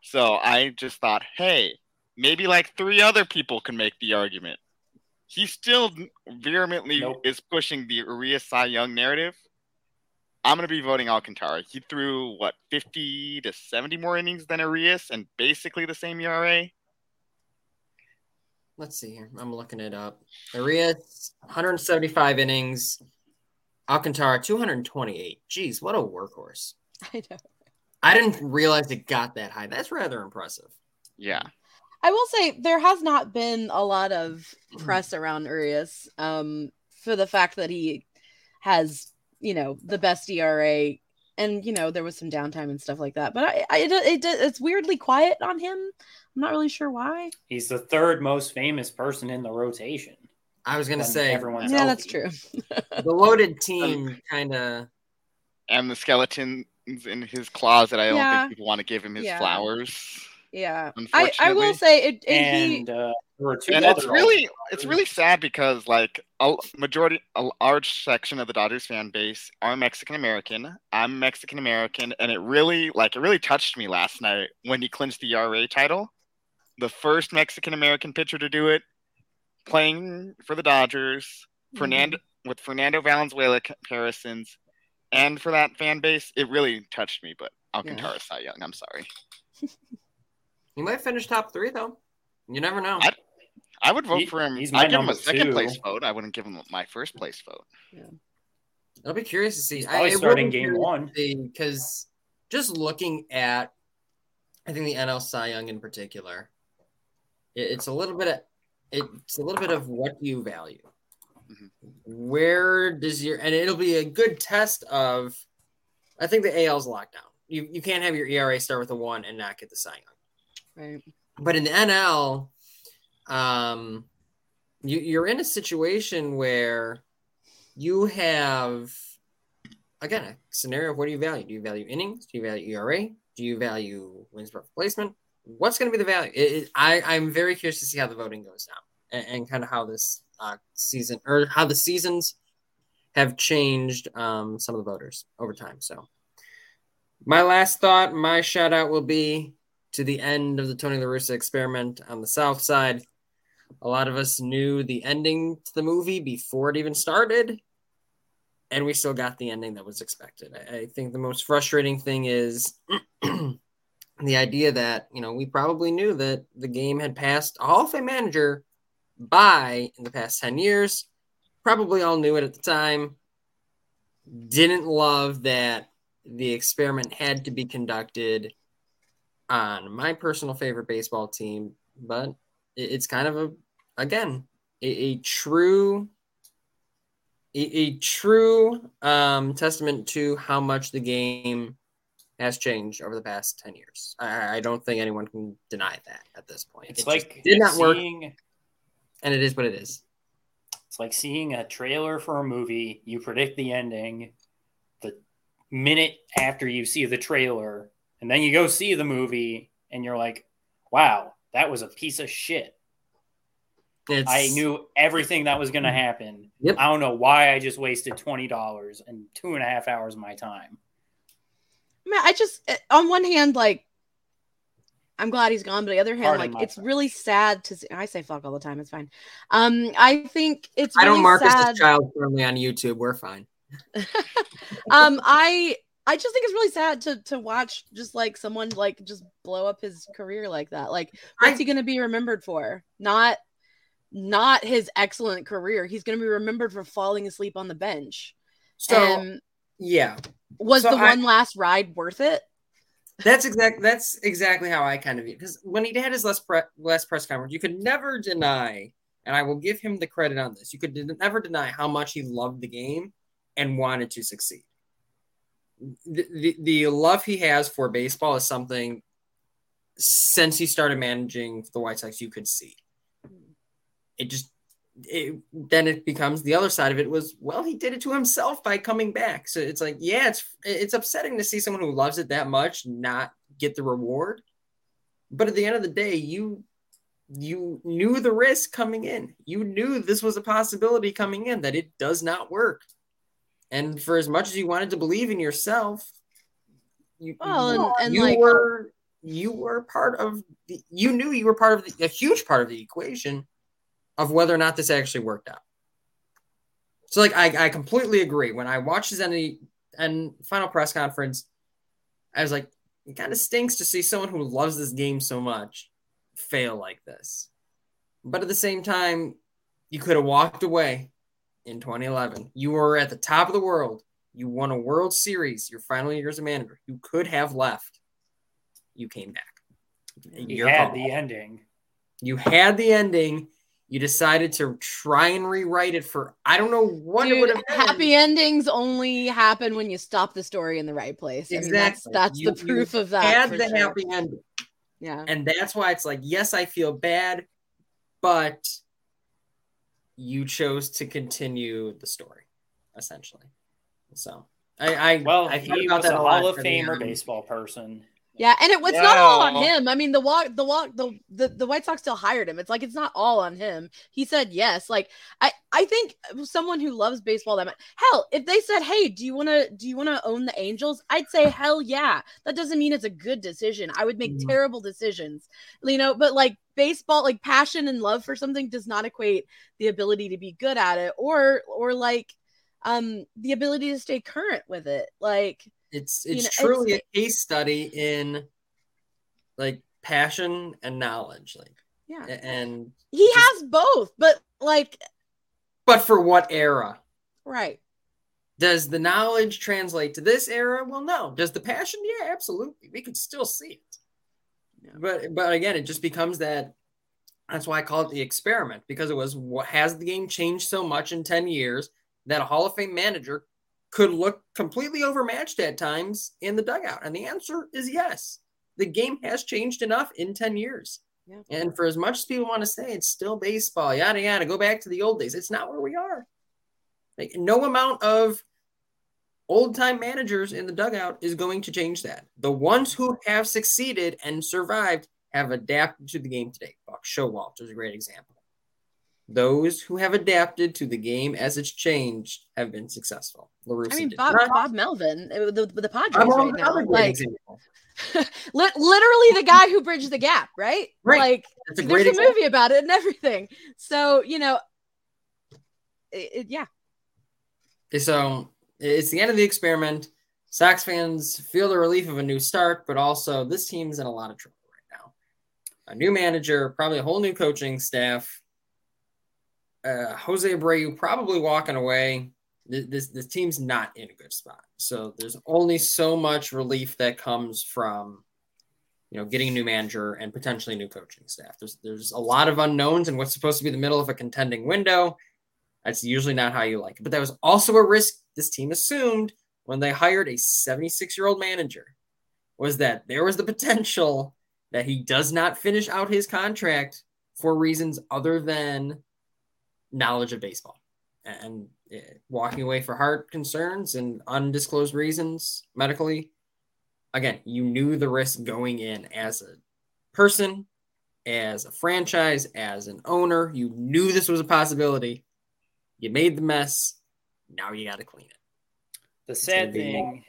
S2: So I just thought, hey, maybe like three other people can make the argument. He still vehemently
S3: Nope.
S2: is pushing the Urias Cy Young narrative. I'm going to be voting Alcantara. He threw, what, 50 to 70 more innings than Urias and basically the same ERA.
S1: Let's see here. I'm looking it up. Urias, 175 innings. Alcantara, 228. Jeez, what a workhorse! *laughs*
S5: I know.
S1: I didn't realize it got that high. That's rather impressive.
S2: Yeah.
S5: I will say there has not been a lot of press around Urias um, for the fact that he has, you know, the best ERA, and you know there was some downtime and stuff like that. But I, I it, it, it's weirdly quiet on him. I'm not really sure why.
S3: he's the third most famous person in the rotation.
S1: I was gonna
S3: when
S1: say
S3: everyone's
S5: yeah, that's true.
S1: the loaded *laughs* team um, kind of.
S2: And the skeletons in his closet, I don't
S5: Yeah.
S2: think people want to give him his
S5: Yeah.
S2: flowers.
S5: Yeah, I, I will say it. it he,
S3: And uh, there were two
S2: and it's really it's really sad because like a majority a large section of the Dodgers fan base are Mexican American. I'm Mexican American and it really like it really touched me last night when he clinched the ERA title. The first Mexican American pitcher to do it playing for the Dodgers, Fernando with Fernando Valenzuela comparisons and for that fan base it really touched me but Alcantara Cy Young, I'm sorry. *laughs*
S1: He might finish top three though. You never know.
S2: I- I would vote
S3: He-
S2: for him. I'd give him a second
S3: two.
S2: place vote. I wouldn't give him my first place vote.
S1: I'll be curious to see.
S3: He's probably
S1: I, it
S3: starting
S1: will
S3: game one.
S1: because just looking at, I think the NL Cy Young in particular, it, it's a little bit of it's a little bit of what do you value.
S2: Mhm.
S1: Where does your and it'll be a good test of. I think the AL's locked down. You you can't have your ERA start with a one and not get the Cy Young.
S5: Right.
S1: But in the NL, um, you, you're in a situation where you have, again, a scenario of what do you value? Do you value innings? Do you value ERA? Do you value wins per replacement? What's going to be the value? It, it, I, I'm very curious to see how the voting goes now and, and kind of how this uh, season or how the seasons have changed um, some of the voters over time. So, my last thought, my shout out will be to the end of the Tony La Russa experiment on the South Side. A lot of us knew the ending to the movie before it even started, and we still got the ending that was expected. I, think the most frustrating thing is *clears throat* the idea that you know we probably knew that the game had passed a Hall of Fame manager by in the past ten years. Probably all knew it at the time. Didn't love that the experiment had to be conducted on my personal favorite baseball team, but it's kind of a again, a, a true a, a true um, testament to how much the game has changed over the past 10 years. I, I don't think anyone can deny that at this point.
S3: It's
S1: it
S3: like
S1: did not work, and it is what it is.
S3: It's like seeing a trailer for a movie. You predict the ending the minute after you see the trailer, and then you go see the movie, and you're like, "Wow, that was a piece of shit."
S1: It's,
S3: I knew everything that was going to happen.
S1: Yep.
S3: I don't know why I just wasted twenty dollars and two and a half hours of my time.
S5: Man, I just eh, on one hand, like I'm glad he's gone, but the other hand,
S3: Pardon
S5: like it's
S3: French.
S5: really sad to see. I say fuck all the time. It's fine. Um, I think it's
S1: I
S5: really
S1: don't mark us
S5: sad.
S1: as child friendly on YouTube. We're fine. *laughs*
S5: um, I I just think it's really sad to to watch just like someone like just blow up his career like that. Like, what's
S1: I-
S5: he going to be remembered for? Not not his excellent career. He's going to be remembered for falling asleep on the bench.
S1: So
S5: and
S1: yeah,
S5: was
S1: so
S5: the
S1: I-
S5: one last ride worth it?
S1: that's exact. That's exactly how I kind of view. Because when he had his last pre- last press conference, you could never deny, and I will give him the credit on this. You could never deny how much he loved the game and wanted to succeed. The, the love he has for baseball is something since he started managing the White Sox you could see. It just it, then it becomes the other side of it was well he did it to himself by coming back. So it's like yeah it's it's upsetting to see someone who loves it that much not get the reward. But at the end of the day you you knew the risk coming in. You knew this was a possibility coming in that it does not work and for as much as you wanted to believe in yourself you,
S5: Well, and- and,
S1: you
S5: like-
S1: were you were part of the, you knew you were part of the, a huge part of the equation of whether or not this actually worked out. So like I, I completely agree. When I watched his end and final press conference, I was like, it kind of stinks to see someone who loves this game so much fail like this. But at the same time, you could have walked away in 2011. You were at the top of the world. You won a World Series your final year as a manager. You could have left. You came back.
S3: You
S1: Your
S3: had
S1: call.
S3: the ending.
S1: You had the ending. You decided to try and rewrite it for I don't know what it would have been.
S5: happy endings only happen when you stop the story in the right place. I mean, that's that's
S1: You-
S5: the proof of that.
S1: had the
S5: sure.
S1: happy ending.
S5: Yeah.
S1: And that's why it's like, yes, I feel bad, but you chose to continue the story, essentially. So I, I
S3: Well,
S1: I
S3: he
S1: about
S3: was
S1: that
S3: a Hall of
S1: for the,
S3: Famer
S1: um,
S3: baseball person.
S5: Yeah, and it was not all on him. I mean, the walk, the walk, the, the the White Sox still hired him. It's like it's not all on him. He said yes. Like I, I think someone who loves baseball that much. Hell, if they said, "Hey, do you want to do you want to own the Angels?" I'd say, "Hell yeah." That doesn't mean it's a good decision. I would make
S1: Mhm.
S5: terrible decisions, you know. But like baseball, like passion and love for something does not equate the ability to be good at it, or or like um the ability to stay current with it. Like
S1: It's
S5: You
S1: it's
S5: know,
S1: truly
S5: it's-
S1: a case study in like passion and knowledge, like
S5: yeah,
S1: and
S5: he
S1: just-
S5: has both, but like
S1: but for what era?
S5: right.
S1: Does the knowledge translate to this era? Well, no. Does the passion? Yeah, absolutely. We could still see it.
S5: Yeah.
S1: But but again, it just becomes that. That's why I call it the experiment because it was what has the game changed so much in ten years that a Hall of Fame manager could look completely overmatched at times in the dugout, and the answer is yes. The game has changed enough in ten years.
S5: Yeah.
S1: And for as much as people want to say it's still baseball, yada yada, go back to the old days. It's not where we are. Like no amount of old time managers in the dugout is going to change that. The ones who have succeeded and survived have adapted to the game today. Buck Showalter is a great example. Those who have adapted to the game as it's changed have been successful. LaRussa
S5: I mean, Bob. Bob Melvin, uh, the, the Padres right now, like *laughs* literally the guy who bridged the gap, right?
S1: Right.
S5: Like
S1: That's a
S5: there's a
S1: example.
S5: movie about it and everything. So you know, it, it- yeah,
S1: So it's the end of the experiment. Sox fans feel the relief of a new start, but also this team's in a lot of trouble right now. A new manager, probably a whole new coaching staff. Uh, Jose Abreu probably walking away. This this team's not in a good spot. So there's only so much relief that comes from you know, getting a new manager and potentially new coaching staff. There's there's a lot of unknowns in what's supposed to be the middle of a contending window. That's usually not how you like it. But that was also a risk this team assumed when they hired a 76 year old manager was that there was the potential that he does not finish out his contract for reasons other than knowledge of baseball and eh, walking away for heart concerns and undisclosed reasons medically. Again, you knew the risk going in as a person, as a franchise, as an owner. You knew this was a possibility. You made the mess. Now you got to clean it.
S3: The sad thing.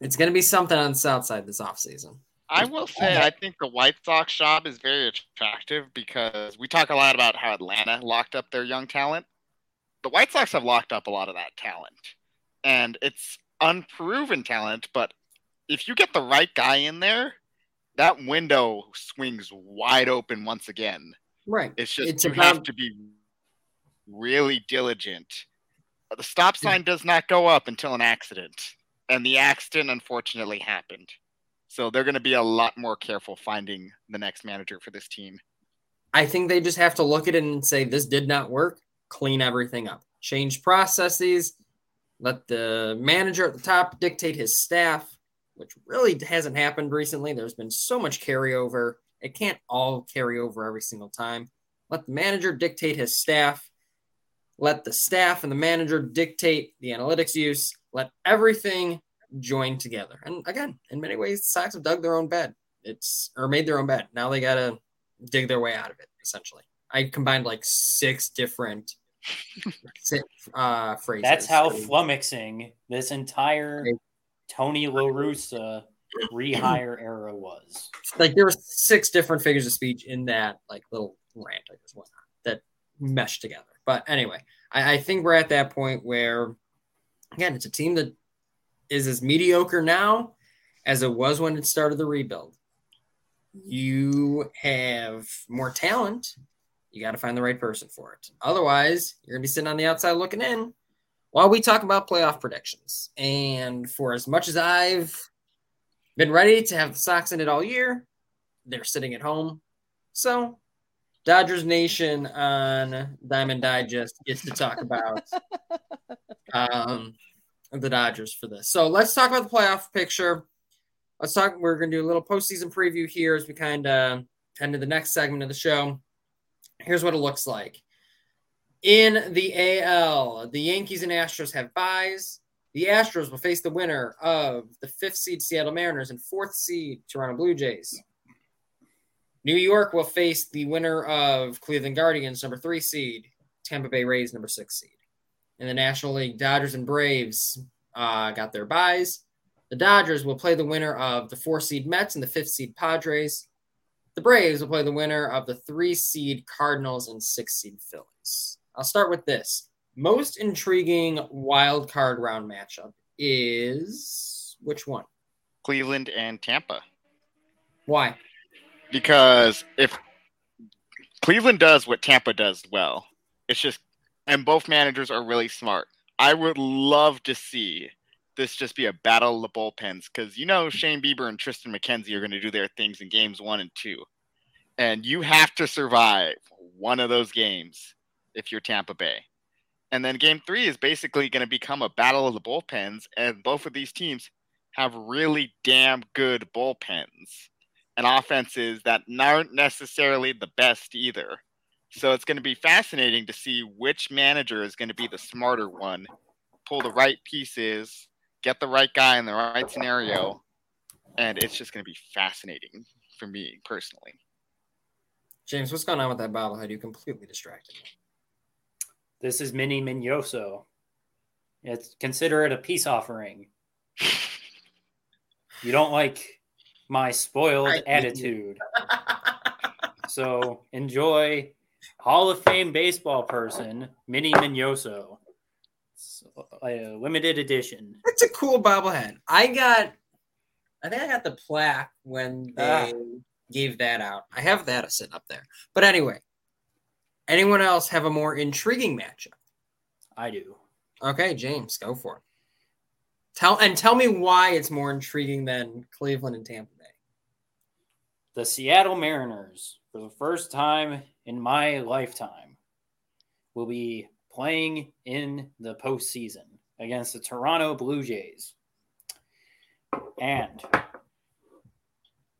S1: It's going to be something on the south side this offseason.
S2: I will say, I think the White Sox job is very attractive because we talk a lot about how Atlanta locked up their young talent. The White Sox have locked up a lot of that talent, and it's unproven talent. But if you get the right guy in there, that window swings wide open once again.
S1: Right.
S2: It's just
S1: It's
S2: you
S1: about-
S2: have to be really diligent. The stop sign does not go up until an accident, and the accident unfortunately happened. So they're going to be a lot more careful finding the next manager for this team.
S1: I think they just have to look at it and say, this did not work. Clean everything up, change processes, let the manager at the top dictate his staff, which really hasn't happened recently. There's been so much carryover. It can't all carry over every single time. Let the manager dictate his staff. Let the staff and the manager dictate the analytics use. Let everything join together. And again, in many ways, the Sox have dug their own bed. It's or made their own bed. Now they gotta dig their way out of it, essentially. I combined like six different *laughs* uh, phrases.
S3: That's how flummoxing this entire Tony La Russa rehire era was.
S1: like there were six different figures of speech in that like little rant, I guess, whatnot that meshed together. But anyway, I, I think we're at that point where, again, it's a team that is as mediocre now as it was when it started the rebuild. You have more talent. You got to find the right person for it. Otherwise, you're going to be sitting on the outside looking in while we talk about playoff predictions. And for as much as I've been ready to have the Sox in it all year, they're sitting at home. So, Dodgers Nation on Diamond Digest gets to talk about *laughs* um, the Dodgers for this. So, let's talk about the playoff picture. Let's talk. We're going to do a little postseason preview here as we kind of head to the next segment of the show. Here's what it looks like. In the AL, the Yankees and Astros have buys. The Astros will face the winner of the fifth seed Seattle Mariners and fourth seed Toronto Blue Jays. New York will face the winner of Cleveland Guardians, number three seed, Tampa Bay Rays, number six seed. In the National League, Dodgers and Braves uh, got their buys. The Dodgers will play the winner of the four seed Mets and the fifth seed Padres. The Braves will play the winner of the three seed Cardinals and six seed Phillies. I'll start with this. Most intriguing wild card round matchup is which one?
S2: Cleveland and Tampa.
S1: Why?
S2: Because if Cleveland does what Tampa does well, it's just, and both managers are really smart. I would love to see this just be a battle of the bullpens because you know Shane Bieber and Tristan McKenzie are going to do their things in games one and two. And you have to survive one of those games if you're Tampa Bay. And then game three is basically going to become a battle of the bullpens, and both of these teams have really damn good bullpens and offenses that aren't necessarily the best either. So it's going to be fascinating to see which manager is going to be the smarter one, pull the right pieces, get the right guy in the right scenario, and it's just going to be fascinating for me personally.
S1: James, what's going on with that bobblehead? You completely distracted me.
S3: This is Minnie Minoso. It's consider it a peace offering. *laughs* You don't like my spoiled
S1: I-
S3: attitude. so enjoy Hall of Fame baseball person, Minnie Minoso. It's a limited edition.
S1: It's a cool bobblehead. I got, I think I got the plaque when ah. they gave that out. I have that sitting up there. But anyway, anyone else have a more intriguing matchup?
S3: I do.
S1: Okay, James, go for it. Tell and tell me why it's more intriguing than Cleveland and Tampa Bay.
S3: the Seattle Mariners, for the first time in my lifetime, will be playing in the postseason against the Toronto Blue Jays. And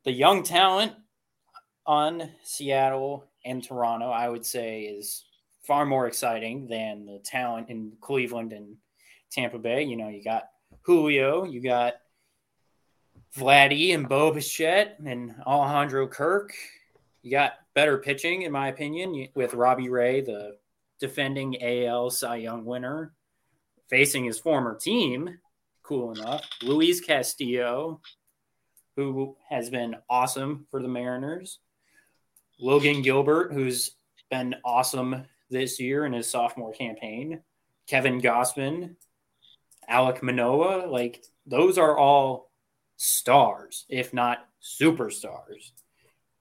S3: the young talent on Seattle and Toronto, I would say, is far more exciting than the talent in Cleveland and Tampa Bay. You know, you got Julio, you got Vladdy and Bo Bichette and Alejandro Kirk. You got better pitching, in my opinion, with Robbie Ray, the defending AL Cy Young winner, facing his former team. Cool enough. Luis Castillo, who has been awesome for the Mariners. Logan Gilbert, who's been awesome this year in his sophomore campaign. Kevin Gausman, Alek Manoah, like those are all stars, if not superstars.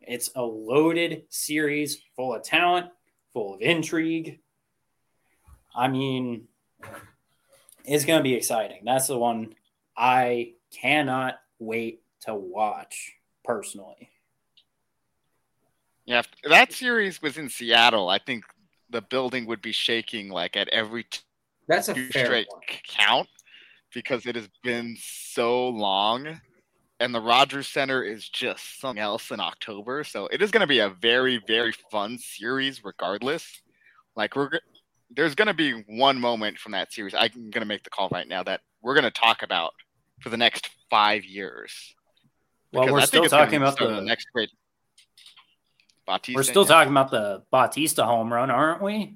S3: It's a loaded series full of talent, full of intrigue. I mean, it's going to be exciting. That's the one I cannot wait to watch personally.
S2: Yeah, if that series was in Seattle, I think the building would be shaking like at every
S1: That's a
S2: two
S1: fair
S2: straight
S1: point.
S2: count because it has been so long. And the Rogers Center is just something else in October. So it is going to be a very, very fun series regardless. Like we're there's going to be one moment from that series. I'm going to make the call right now that we're going to talk about for the next five years.
S3: Well,
S2: Because
S3: we're still talking about
S2: of
S3: the,
S2: next great. Bautista,
S3: we're still
S2: yeah.
S3: talking about the Bautista home run, aren't we?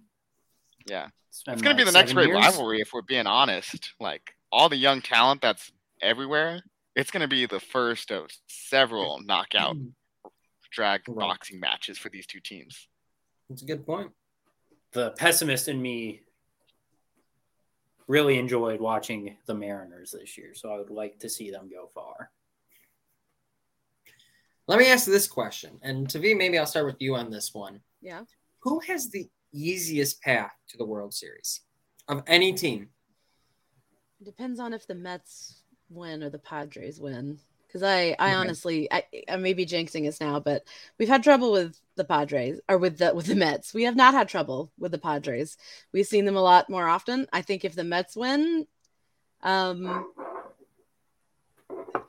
S2: Yeah.
S3: been
S2: It's going to be the next great
S3: years.
S2: rivalry if we're being honest. Like all the young talent that's everywhere, it's going to be the first of several knockout mm-hmm. drag
S1: Right.
S2: boxing matches for these two teams.
S1: That's a good point.
S3: The pessimist in me really enjoyed watching the Mariners this year, so I would like to see them go far.
S1: Let me ask this question, and Tavi, maybe I'll start with you on this one.
S5: Yeah.
S1: Who has the easiest path to the World Series of any team?
S5: Depends on if the Mets win or the Padres win. Because I, I
S1: Okay.
S5: honestly, I, I may be jinxing us now, but we've had trouble with the Padres or with the with the Mets. We have not had trouble with the Padres. We've seen them a lot more often. I think if the Mets win, um,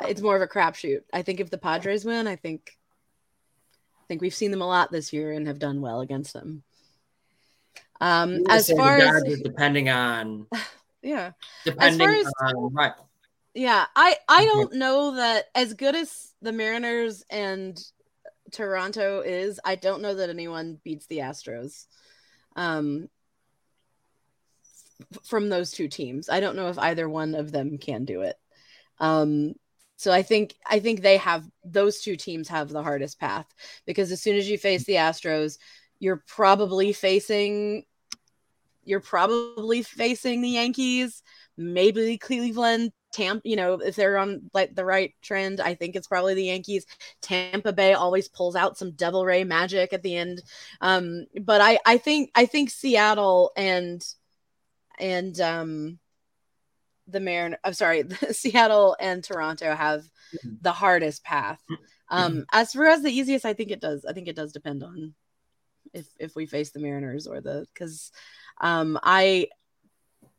S5: it's more of a crapshoot. I think if the Padres win, I think, I think we've seen them a lot this year and have done well against them. Um, as far as
S1: depending on *laughs*
S5: yeah,
S1: depending
S5: as-
S1: on rival.
S5: Yeah, I I don't know that as good as the Mariners and Toronto is, I don't know that anyone beats the Astros. Um f- from those two teams. I don't know if either one of them can do it. Um so I think I think they have those two teams have the hardest path because as soon as you face the Astros, you're probably facing you're probably facing the Yankees, maybe Cleveland, Tampa, you know, if they're on like the right trend, I think it's probably the Yankees. Tampa Bay always pulls out some devil ray magic at the end. Um, but I, I think I think Seattle and and um the Marin I'm sorry, *laughs* Seattle and Toronto have the hardest path. Um, as for as the easiest, I think it does. I think it does depend on if if we face the Mariners or the because um I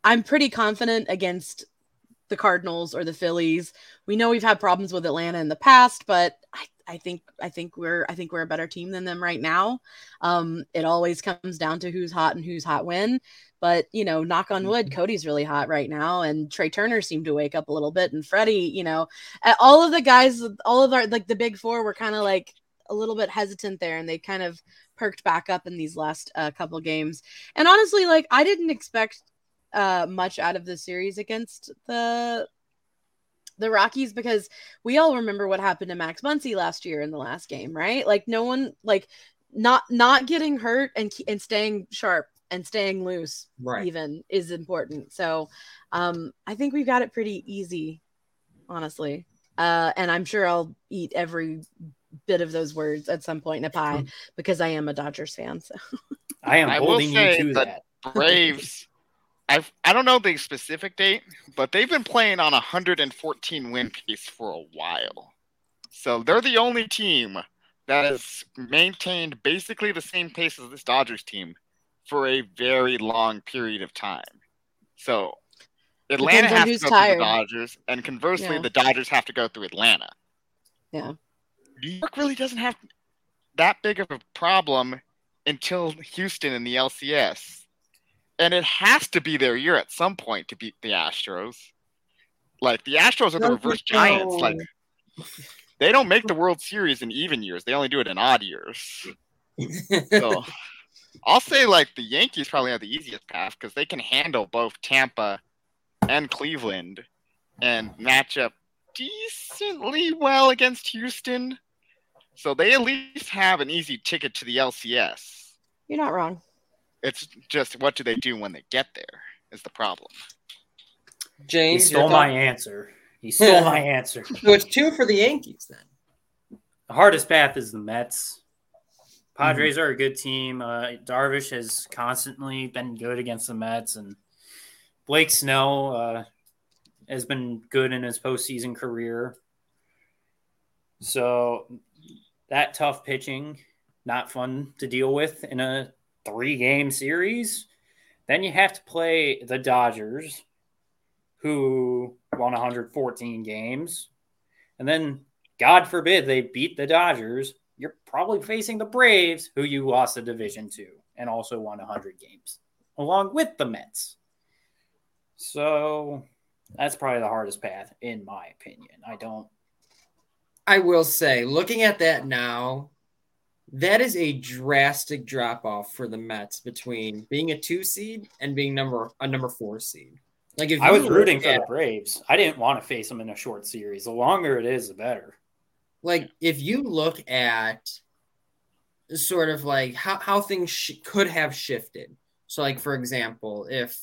S5: I'm pretty confident against the Cardinals or the Phillies. We know we've had problems with Atlanta in the past, but I, I think I think we're I think we're a better team than them right now. Um, it always comes down to who's hot and who's hot when. But you know, knock on wood, Cody's really hot right now, and Trey Turner seemed to wake up a little bit, and Freddie, you know, all of the guys, all of our like the big four were kind of like a little bit hesitant there, and they kind of perked back up in these last uh, couple games. And honestly, like I didn't expect uh, much out of the series against the the Rockies because we all remember what happened to Max Muncy last year in the last game, right? Like no one like not not getting hurt and and staying sharp and staying loose
S1: Right.
S5: even is important. So um I think we've got it pretty easy, honestly. Uh and I'm sure I'll eat every bit of those words at some point in a pie because I am a Dodgers fan. So
S3: I am
S2: I will
S3: holding you to
S2: that-
S3: that.
S2: Braves. I've I don't know the specific date, but they've been playing on a 114 win pace for a while. So they're the only team that has maintained basically the same pace as this Dodgers team for a very long period of time. So Atlanta has to go
S5: tired.
S2: through the Dodgers, and conversely,
S5: Yeah.
S2: the Dodgers have to go through Atlanta.
S5: Yeah.
S2: New York really doesn't have that big of a problem until Houston in the LCS. And it has to be their year at some point to beat the Astros. Like the Astros are the reverse giants. Like they don't make the World Series in even years. They only do it in odd years. So *laughs* I'll say like the Yankees probably have the easiest path because they can handle both Tampa and Cleveland and match up decently well against Houston. So they at least have an easy ticket to the LCS.
S5: You're not wrong.
S2: It's just what do they do when they get there is the problem.
S3: James, He
S1: James,
S3: stole my answer. He stole my *laughs* answer.
S1: So it's two for the Yankees then.
S3: The hardest path is the Mets. Padres are a good team. Uh, Darvish has constantly been good against the Mets, and Blake Snell uh, has been good in his postseason career. So that tough pitching, not fun to deal with in a three-game series. Then you have to play the Dodgers, who won 114 games, and then God forbid they beat the Dodgers, you're probably facing the Braves, who you lost the division to and also won 100 games, along with the Mets. So that's probably the hardest path, in my opinion. I don't.
S1: I will say, looking at that now, that is a drastic drop off for the Mets between being a two seed and being number a number four seed. Like if
S3: I was rooting for
S1: at-
S3: the Braves. I didn't want to face them in a short series. The longer it is, the better.
S1: like if you look at sort of like how, how things sh- could have shifted so like for example if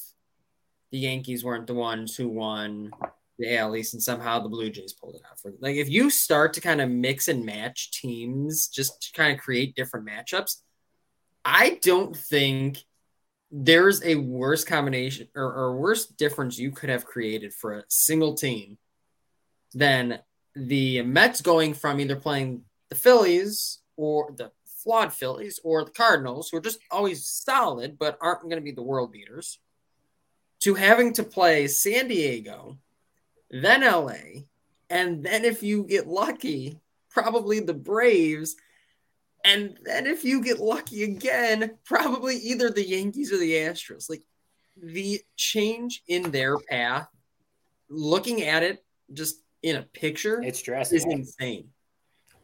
S1: the yankees weren't the ones who won the AL East and somehow the blue jays pulled it out for like if you start to kind of mix and match teams just to kind of create different matchups i don't think there's a worse combination or, or worse difference you could have created for a single team than the Mets going from either playing the Phillies or the flawed Phillies or the Cardinals, who are just always solid but aren't going to be the world beaters, to having to play San Diego, then LA, and then if you get lucky, probably the Braves. And then if you get lucky again, probably either the Yankees or the Astros. Like the change in their path, looking at it just in a picture,
S3: It's drastic.
S1: is insane.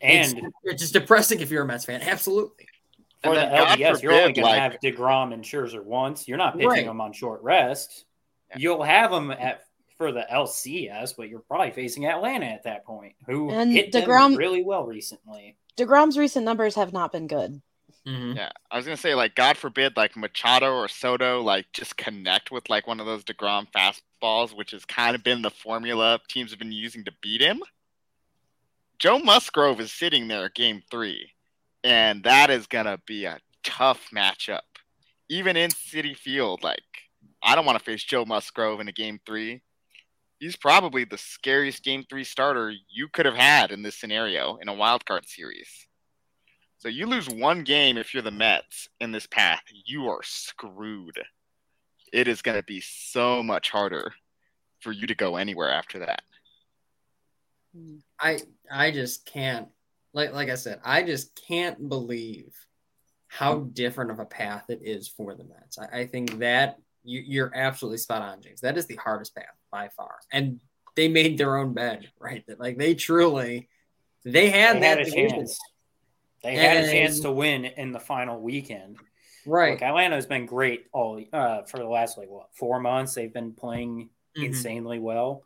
S3: And
S1: it's, it's just depressing if you're a Mets fan. Absolutely.
S3: for the
S2: then, God
S3: LDS, you're only
S2: forbid,
S3: going
S2: like-
S3: to have DeGrom and Scherzer once. You're not pitching
S1: Right.
S3: them on short rest.
S2: Yeah.
S3: You'll have them at for the LCS, but you're probably facing Atlanta at that point, who
S5: And
S3: hit them
S5: DeGrom-
S3: really well recently.
S5: Degrom's recent numbers have not been good.
S1: Mm-hmm.
S2: Yeah, I was gonna say like God forbid like Machado or Soto like just connect with like one of those Degrom fastballs, which has kind of been the formula teams have been using to beat him. Joe Musgrove is sitting there Game Three, and that is gonna be a tough matchup, even in Citi Field. Like I don't want to face Joe Musgrove in a Game Three. He's probably the scariest Game Three starter you could have had in this scenario in a wild card series. So you lose one game if you're the Mets in this path, you are screwed. It is going to be so much harder for you to go anywhere after that.
S1: I I just can't like like I said, I just can't believe how different of a path it is for the Mets. I, I think that you, you're absolutely spot on, James. That is the hardest path by far, and they made their own bed, right? That like they truly they had
S3: They
S1: that
S3: had chance. They had a chance to win in the final weekend.
S1: right?
S3: Look, Atlanta's been great all uh, for the last like what four months. They've been playing
S1: Mhm.
S3: insanely well,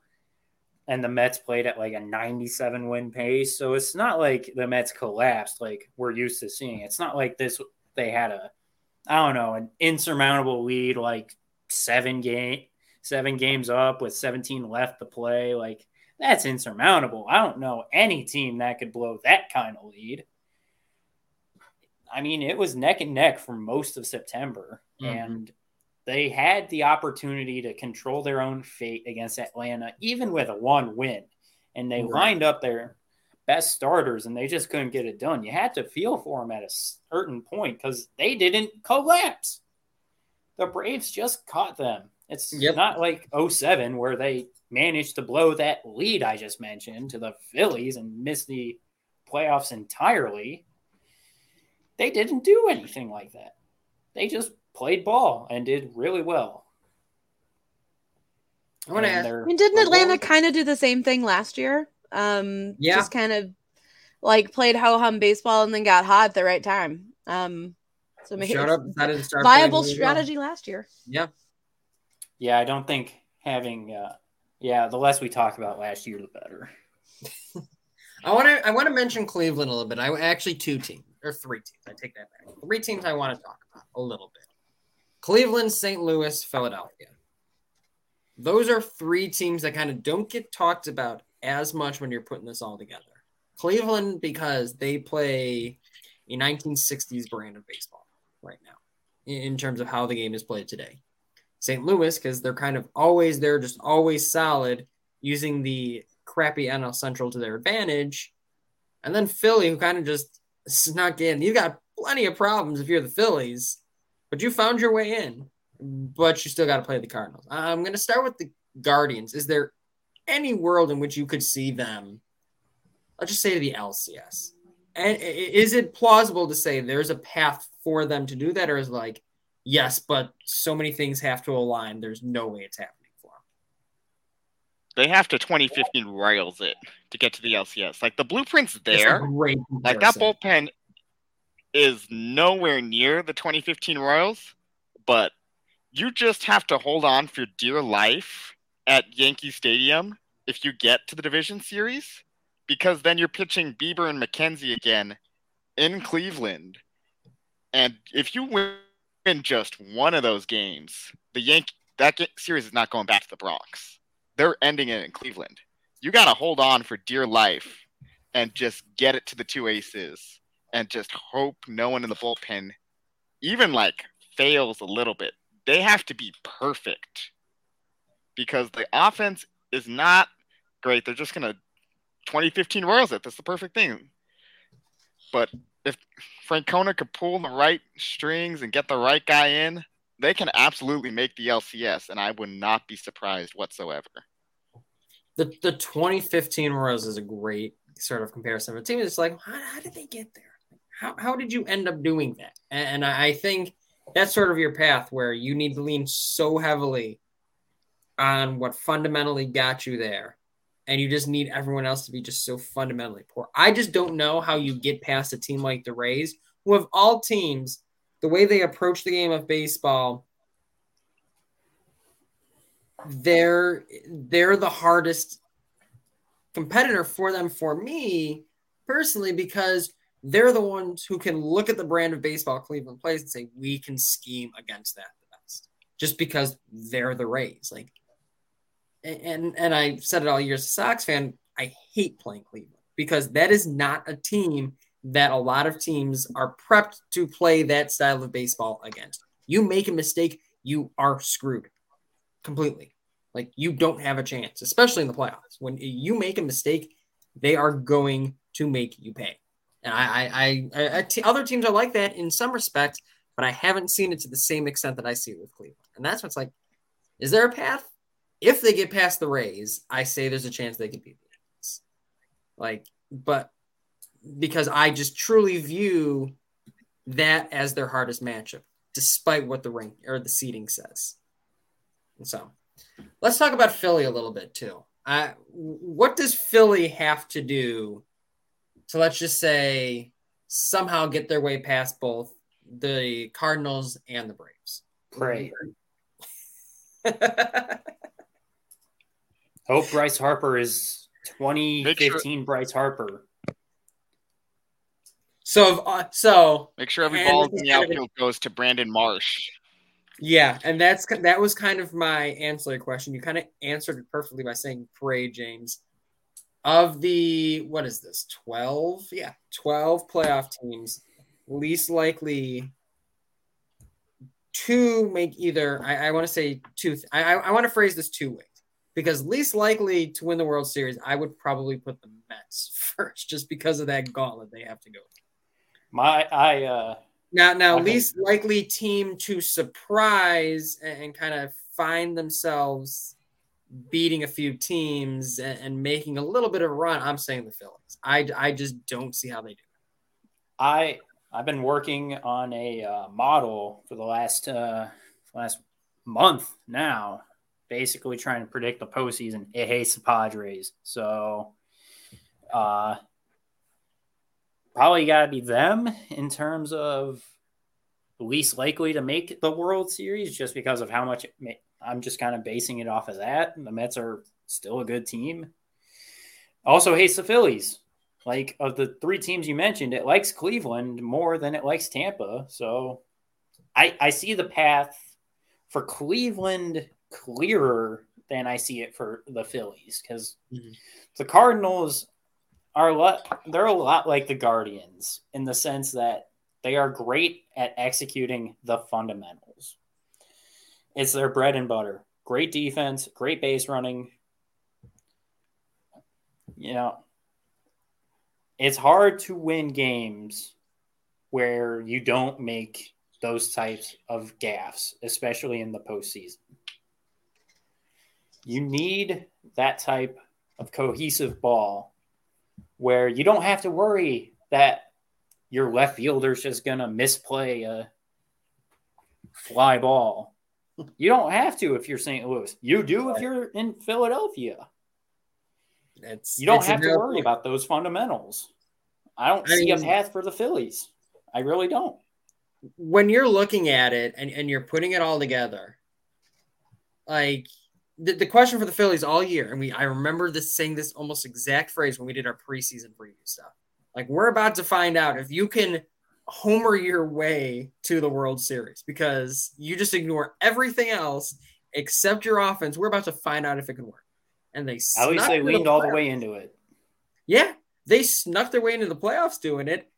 S3: and the Mets played at like a 97 win pace. So it's not like the Mets collapsed like we're used to seeing. It's not like this. They had a I don't know an insurmountable lead like seven game seven games up with 17 left to play. Like that's insurmountable. I don't know any team that could blow that kind of lead. I mean, it was neck and neck for most of September,
S1: Mhm.
S3: and they had the opportunity to control their own fate against Atlanta, even with a one win. And they
S1: Right.
S3: lined up their best starters, and they just couldn't get it done. You had to feel for them at a certain point because they didn't collapse. The Braves just caught them. It's
S1: Yep.
S3: not like 07 where they managed to blow that lead I just mentioned to the Phillies and miss the playoffs entirely. They didn't do anything like that. They just played ball and did really well.
S1: I want to
S3: And
S1: ask.
S5: I mean, didn't Atlanta kind of do the same thing last year? Um,
S1: Yeah.
S5: just kind of like played ho hum baseball and then got hot at the right time. Um, so maybe
S1: Shut
S5: it's
S1: up. Decided to start
S5: viable
S1: playing really well.
S5: strategy last year.
S1: Yeah.
S3: Yeah, I don't think having uh yeah, the less we talk about last year the better. *laughs*
S1: I want to I want to mention Cleveland a little bit. I actually two teams or three teams. I take that back. Three teams I want to talk about a little bit. Cleveland, St. Louis, Philadelphia. Those are three teams that kind of don't get talked about as much when you're putting this all together. Cleveland because they play a 1960s brand of baseball right now in terms of how the game is played today. St. Louis because they're kind of always there, just always solid, using the crappy NL Central to their advantage. And then Philly, who kind of just snuck in. You've got plenty of problems if you're the Phillies, but you found your way in. But you still got to play the Cardinals. I'm going to start with the Guardians. Is there any world in which you could see them? Let's just say to the LCS. And is it plausible to say there's a path for them to do that, or is it like, yes, but so many things have to align. There's no way it's happening for them.
S2: They have to 2015 Royals it to get to the LCS. Like the blueprint's there. Like that bullpen is nowhere near the 2015 Royals, but you just have to hold on for dear life at Yankee Stadium if you get to the division series, because then you're pitching Bieber and McKenzie again in Cleveland. And if you win just one of those games, the Yankee that ga- series is not going back to the Bronx. They're ending it in Cleveland. You got to hold on for dear life and just get it to the two aces and just hope no one in the bullpen even like fails a little bit. They have to be perfect because the offense is not great. They're just going to 2015 Royals it. That's the perfect thing. But if Francona could pull the right strings and get the right guy in, they can absolutely make the LCS, and I would not be surprised whatsoever.
S1: the the 2015 Royals is a great sort of comparison. The team is like, how, how did they get there? How, how did you end up doing that? And, and I think that's sort of your path where you need to lean so heavily on what fundamentally got you there. And you just need everyone else to be just so fundamentally poor. I just don't know how you get past a team like the Rays, who of all teams, the way they approach the game of baseball, they're they're the hardest competitor for them for me personally because they're the ones who can look at the brand of baseball Cleveland plays and say we can scheme against that the best just because they're the Rays like and and I said it all year as a Sox fan I hate playing Cleveland because that is not a team that a lot of teams are prepped to play that style of baseball against you make a mistake you are screwed completely like you don't have a chance, especially in the playoffs. When you make a mistake, they are going to make you pay. And I, I, I, I t- other teams are like that in some respects, but I haven't seen it to the same extent that I see it with Cleveland. And that's what's like, is there a path? If they get past the Rays, I say there's a chance they could beat the Yankees. Like, but because I just truly view that as their hardest matchup, despite what the rank or the seating says. And so let's talk about Philly a little bit too. Uh, what does Philly have to do to let's just say somehow get their way past both the Cardinals and the Braves?
S3: Pray. *laughs* Hope Bryce Harper is 2015 Bryce Harper.
S1: so, uh, so
S2: Make sure every ball in the
S1: kind of a-
S2: outfield goes to Brandon Marsh.
S1: yeah, and that's that was kind of my ancillary question. You kind of answered it perfectly by saying pray, James. Of the what is this? Twelve? Yeah, twelve playoff teams. Least likely to make either. I, I want to say two. I, I, I want to phrase this two ways. Because least likely to win the World Series, I would probably put the Mets *laughs* first, just because of that gauntlet they have to go.
S3: My I uh
S1: Now, now,
S3: Okay.
S1: least likely team to surprise and, and kind of find themselves beating a few teams and, and making a little bit of a run. I'm saying the Phillies. I, I just don't see how they do.
S3: I I've been working on a uh, model for the last uh, last month now, basically trying to predict the postseason. It hates the Padres, so uh, probably got to be them in terms of least likely to make the World Series, just because of how much it ma- I'm just kind of basing it off of that. The Mets are still a good team. Also hates the Phillies like of the three teams you mentioned, it likes Cleveland more than it likes Tampa. So I I see the path for Cleveland clearer than I see it for the Phillies because
S1: Mhm.
S3: the Cardinals are a lot they're a lot like the Guardians in the sense that they are great at executing the fundamentals. It's their bread and butter. Great defense, great base running. You know, it's hard to win games where you don't make those types of gaffes, especially in the postseason. You need that type of cohesive ball where you don't have to worry that your left fielder's just going to misplay a fly ball. *laughs* You don't have to if you're St. Louis. You do if you're in Philadelphia.
S1: It's,
S3: You don't have to worry about those fundamentals. I don't
S1: I
S3: see a path for the Phillies. I really don't.
S1: when you're looking at it and, and you're putting it all together, like the, the question for the Phillies all year, and we I remember this saying this almost exact phrase when we did our preseason preview stuff. Like we're about to find out if you can homer your way to the World Series because you just ignore everything else except your offense. We're about to find out if it can work. And they
S3: At least
S1: snuck
S3: they
S1: into
S3: leaned all the way into it.
S1: Yeah, they snuck their way into the playoffs doing it.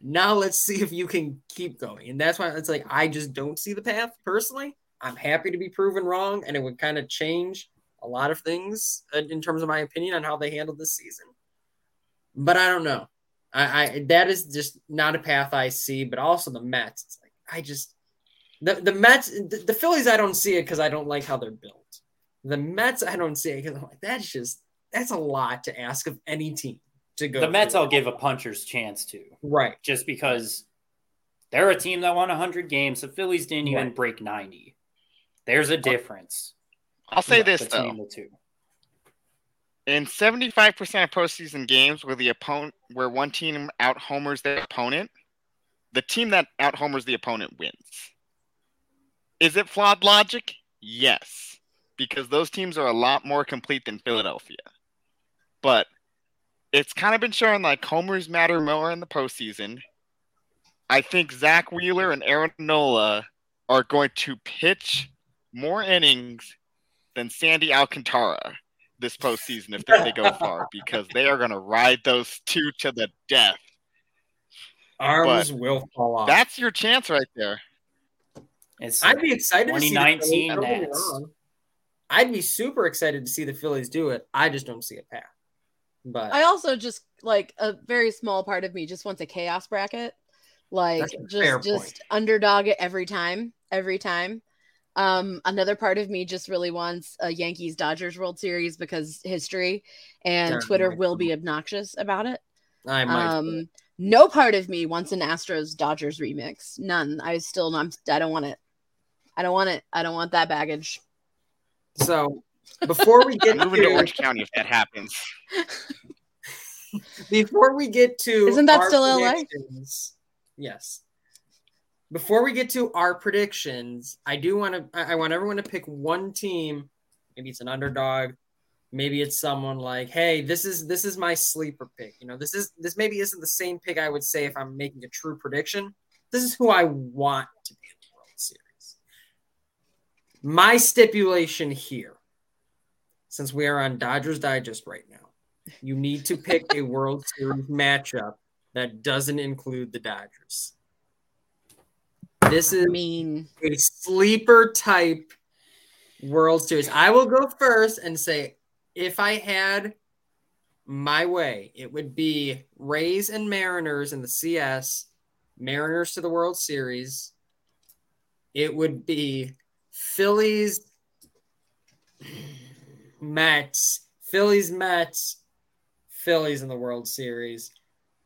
S1: Now let's see if you can keep going. And that's why it's like I just don't see the path personally. I'm happy to be proven wrong, and it would kind of change a lot of things uh, in terms of my opinion on how they handled this season. But I don't know. I, I that is just not a path I see. But also the Mets. It's like I just the the Mets, the, the Phillies. I don't see it because I don't like how they're built. The Mets, I don't see it because I'm like that's just that's a lot to ask of any team to go.
S3: The Mets,
S1: through.
S3: I'll give a puncher's chance to,
S1: right.
S3: just because they're a team that won 100 games. The Phillies didn't even break 90. There's a difference
S2: I'll say this though:
S3: the two.
S2: in seventy-five percent of postseason games where the opponent, where one team out homers their opponent, the team that out homers the opponent wins. Is it flawed logic? Yes, because those teams are a lot more complete than Philadelphia. But it's kind of been shown like homers matter more in the postseason. I think Zack Wheeler and Aaron Nola are going to pitch more innings than Sandy Alcantara this postseason if they go far *laughs* because they are going to ride those two to the death.
S1: Arms will fall off.
S2: That's your chance right there.
S3: It's
S1: I'd be excited to see the
S3: 2019
S1: Phillies. Don't get me
S3: Nats.
S1: I'd be super excited to see the Phillies do it. I just don't see a path. But
S5: I also just like a very small part of me just wants a chaos bracket. Like
S1: That's a fair
S5: just just underdog it every time, every time. Um another part of me just really wants a Yankees Dodgers World Series because history and
S1: Yeah,
S5: Twitter will be obnoxious about it.
S1: I might.
S5: Um no part of me wants an Astros Dodgers remix. None. I still I'm I don't want it. I don't want it. I don't want that baggage.
S1: so before we get *laughs*
S2: Moving to
S1: to
S2: Orange County if that happens. *laughs*
S1: before we get to
S5: Isn't that still LA?
S1: Yes. Before we get to our predictions, I do want to I want everyone to pick one team. Maybe it's an underdog. Maybe it's someone like, hey, this is this is my sleeper pick. You know, this is this maybe isn't the same pick I would say if I'm making a true prediction. This is who I want to be in the World Series. My stipulation here, since we are on Dodgers Digest right now, you need to pick a World Series matchup that doesn't include the Dodgers. This
S5: I
S1: is
S5: mean,
S1: a sleeper type World Series. I will go first and say if I had my way, it would be Rays and Mariners in the CS, Mariners to the World Series. It would be Phillies, Mets, Phillies, Mets, Phillies in the World Series.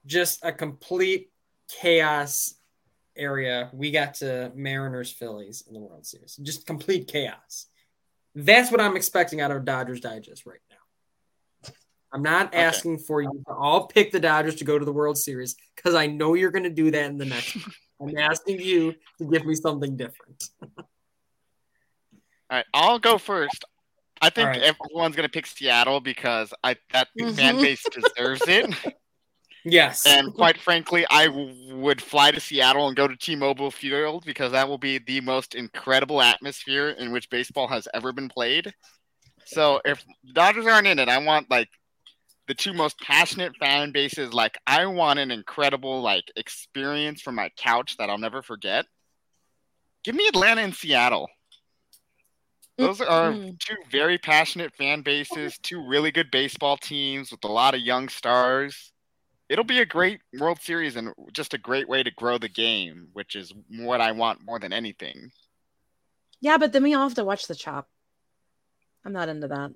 S1: Just a complete chaos area. We got to Mariners, Phillies in the World Series. Just complete chaos. That's what I'm expecting out of Dodgers Digest right now. I'm not
S2: Okay.
S1: asking for you to all pick the Dodgers to go to the World Series because I know you're going to do that in the next. one. *laughs* I'm asking you to give me something different.
S2: All right, I'll go first. I think
S1: All right.
S2: everyone's gonna pick Seattle because I that
S5: Mhm.
S2: fan base deserves it. *laughs*
S1: Yes.
S2: And quite frankly, I would fly to Seattle and go to T-Mobile Field because that will be the most incredible atmosphere in which baseball has ever been played. So if Dodgers aren't in it, I want like the two most passionate fan bases. Like I want an incredible like experience from my couch that I'll never forget. Give me Atlanta and Seattle. Those are
S5: Mm.
S2: two very passionate fan bases, two really good baseball teams with a lot of young stars. It'll be a great World Series and just a great way to grow the game, which is what I want more than anything.
S5: Yeah, but then we all have to watch the chop. I'm not into that.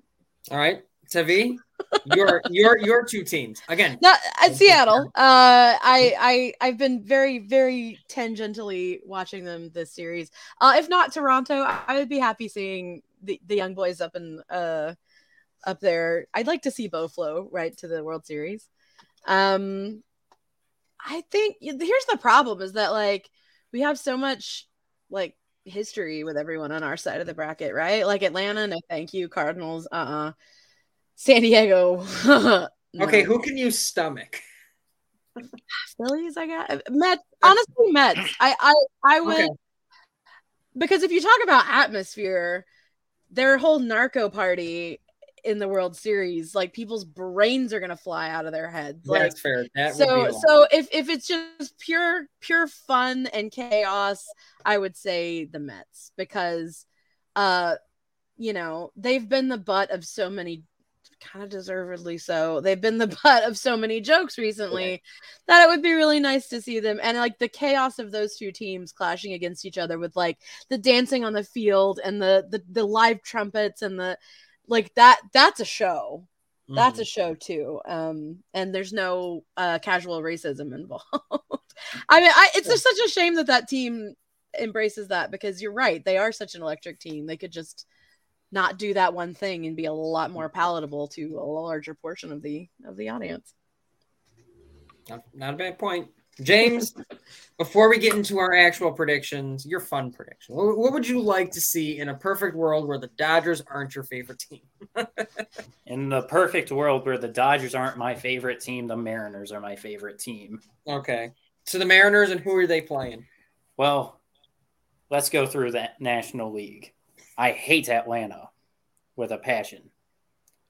S1: all right, Tavi, your your your two teams again.
S5: No, at Seattle. Uh, I I I've been very very tangentially watching them this series. Uh, if not Toronto, I, I would be happy seeing the, the young boys up in uh up there. I'd like to see Bo flow right to the World Series. Um, I think here's the problem is that like we have so much like history with everyone on our side of the bracket, right? Like Atlanta, no thank you. Cardinals, uh uh San Diego. *laughs* no.
S1: Okay, who can you stomach?
S5: Phillies, I got Mets. Honestly, Mets. I I I would
S1: Okay.
S5: because if you talk about atmosphere, their whole narco party in the World Series, like people's brains are gonna fly out of their heads. Like
S1: That's fair. That
S5: so
S1: be a lot.
S5: so if if it's just pure pure fun and chaos, I would say the Mets because uh you know, they've been the butt of so many kind of deservedly so. They've been the *laughs* butt of so many jokes recently that it would be really nice to see them and like the chaos of those two teams clashing against each other with like the dancing on the field and the the, the live trumpets and the like that that's a show. That's
S1: Mm-hmm.
S5: a show too. Um and there's no uh casual racism involved. *laughs* I mean I, it's just such a shame that that team embraces that because you're right. They are such an electric team. They could just not do that one thing and be a lot more palatable to a larger portion of the of the audience.
S1: Not, not a bad point. James, before we get into our actual predictions, your fun prediction. What, what would you like to see in a perfect world where the Dodgers aren't your favorite team? *laughs*
S3: In the perfect world where the Dodgers aren't my favorite team, the Mariners are my favorite team.
S1: Okay. So the Mariners and who are they playing?
S3: Well, let's go through that National League. I hate Atlanta with a passion.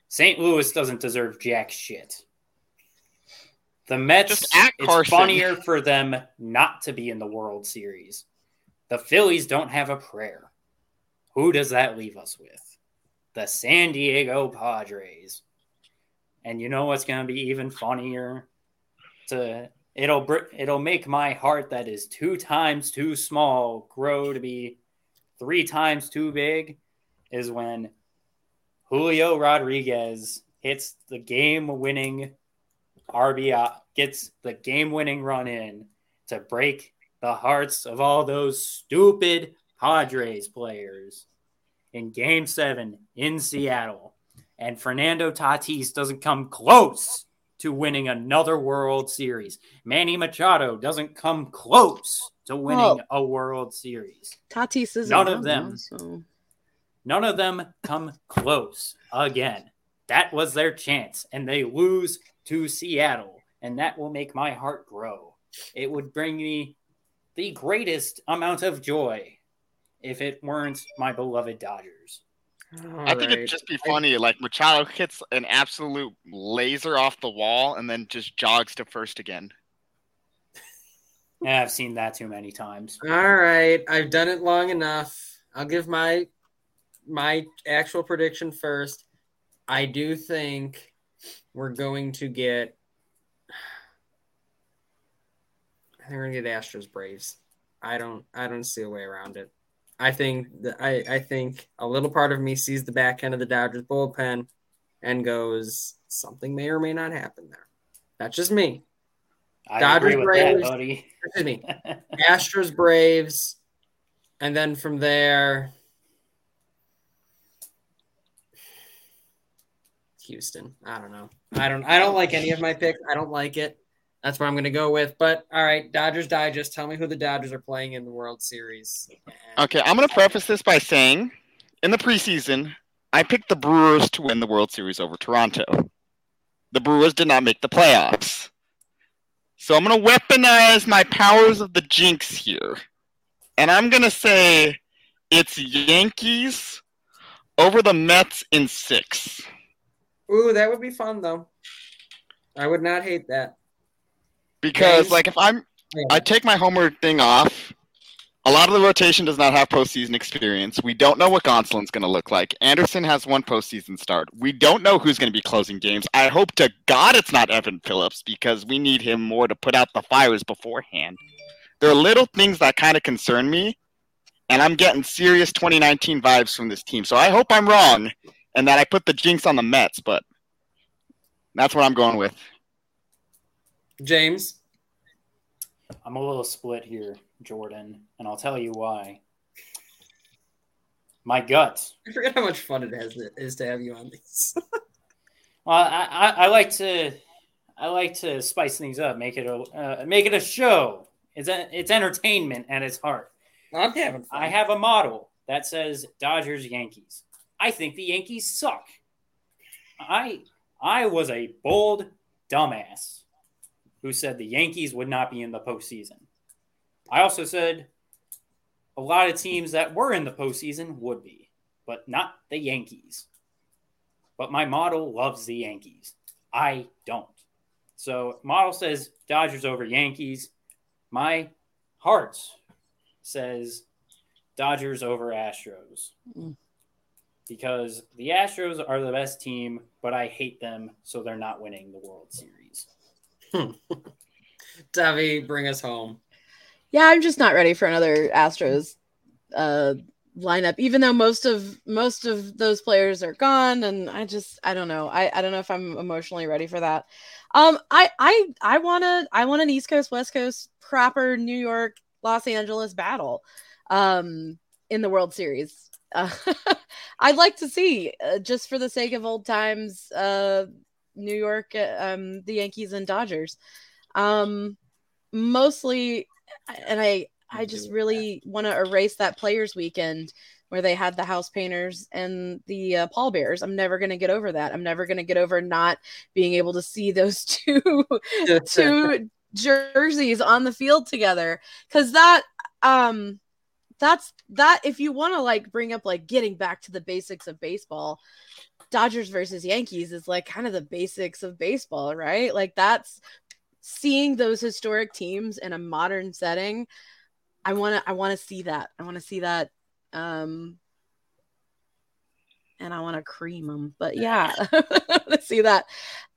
S3: St. Louis doesn't deserve jack shit. The Mets,
S2: Just
S3: it's
S2: Carson.
S3: funnier for them not to be in the World Series. The Phillies don't have a prayer. Who does that leave us with? The San Diego Padres. And you know what's going to be even funnier? To it'll br- it'll make my heart that is two times too small grow to be three times too big. Is when Julio Rodriguez hits the game-winning RBI, gets the game-winning run in to break the hearts of all those stupid Padres players in Game Seven in Seattle, and Fernando Tatis doesn't come close to winning another World Series. Manny Machado doesn't come close to winning a World Series.
S5: tatis is
S3: None of them.
S5: so.
S3: None of them come close again. That was their chance, and they lose to Seattle, and that will make my heart grow. It would bring me the greatest amount of joy if it weren't my beloved Dodgers.
S2: I think it'd just be funny, like Machado hits an absolute laser off the wall and then just jogs to first again.
S3: And I've seen that too many times.
S1: All right, I've done it long enough. I'll give my my actual prediction first. I do think we're going to get. I think we're gonna get Astros Braves. I don't. I don't see a way around it. I think that I. I think a little part of me sees the back end of the Dodgers bullpen, and goes something may or may not happen there. That's just me.
S3: I
S1: Dodgers,
S3: agree with that,
S1: Braves.
S3: buddy.
S1: Excuse me. *laughs* Astros Braves, and then from there, Houston. I don't know. I don't. I don't like any of my picks. I don't like it. That's what I'm going to go with. But all right, Dodgers Digest. Tell me who the Dodgers are playing in the World Series.
S2: Okay, I'm going to preface this by saying in the preseason, I picked the Brewers to win the World Series over Toronto. The Brewers did not make the playoffs. So I'm going to weaponize my powers of the jinx here. And I'm going to say it's Yankees over the Mets in six.
S1: Ooh, that would be fun though. I would not hate that.
S2: Because,
S1: James?
S2: like, if I'm I take my homework thing off. A lot of the rotation does not have postseason experience. We don't know what Gonsolin's going to look like. Anderson has one postseason start. We don't know who's going to be closing games. I hope to God it's not Evan Phillips because we need him more to put out the fires beforehand. There are little things that kind of concern me, and I'm getting serious 2019 vibes from this team. So I hope I'm wrong and that I put the jinx on the Mets, but that's what I'm going with.
S1: James.
S3: I'm a little split here, Jordan, and I'll tell you why. My gut.
S1: I forget how much fun it has is to have you on these. *laughs*
S3: Well, I, I, I like to I like to spice things up, make it a uh, make it a show. It's a, it's entertainment at its heart.
S1: I'm having fun.
S3: I have a model that says Dodgers Yankees. I think the Yankees suck. I I was a bold dumbass who said the Yankees would not be in the postseason. I also said a lot of teams that were in the postseason would be, but not the Yankees. But my model loves the Yankees. I don't. So model says Dodgers over Yankees. My heart says Dodgers over Astros.
S5: Mm.
S3: Because the Astros are the best team, but I hate them, so they're not winning the World Series. *laughs*
S1: Tavi, bring us home.
S5: Yeah, I'm just not ready for another Astros uh, lineup, even though most of most of those players are gone, and I just I don't know. I, I don't know if I'm emotionally ready for that. Um, I I I want to I want an East Coast West Coast proper New York Los Angeles battle, um, in the World Series. Uh, *laughs* I'd like to see uh, just for the sake of old times, uh, New York, uh, um, the Yankees and Dodgers. Um, mostly, and I I just really want to erase that players weekend where they had the house painters and the uh, pallbearers. I'm never going to get over that. I'm never going to get over not being able to see those *laughs* two *laughs* two jerseys on the field together cuz that um that's that if you want to like bring up like getting back to the basics of baseball Dodgers versus Yankees is like kind of the basics of baseball, right? Like that's seeing those historic teams in a modern setting. I want to I want to see that. I want to see that um and I want to cream them. But yeah, *laughs* let's see that.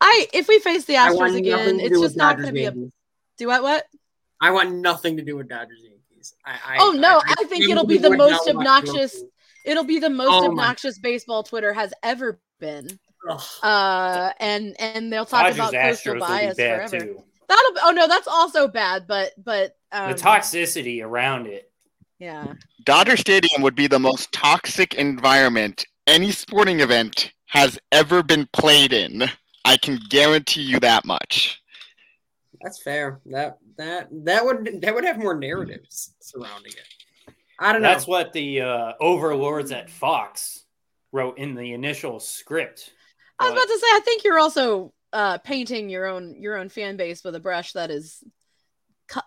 S5: I if we face the Astros again, it's just not going to be a do what what?
S1: I want nothing to do with Dodgers Yankees. I, I,
S5: Oh, no, I think it'll be the most obnoxious-
S1: to.
S5: It'll be the most
S1: Oh my-
S5: obnoxious baseball Twitter has ever been.
S1: Ugh.
S5: Uh, and and they'll talk
S3: Dodgers
S5: about coastal
S3: Astros will be
S5: bias
S3: bad
S5: forever.
S3: too.
S5: That'll be, oh no, that's also bad, but but um,
S3: the toxicity around it.
S5: yeah.
S2: Dodger Stadium would be the most toxic environment any sporting event has ever been played in. I can guarantee you that much.
S1: That's fair. That that that would that would have more narratives surrounding it. I don't know.
S3: That's what the uh, overlords at Fox wrote in the initial script.
S5: I was about to say, I think you're also uh, painting your own your own fan base with a brush that is cu-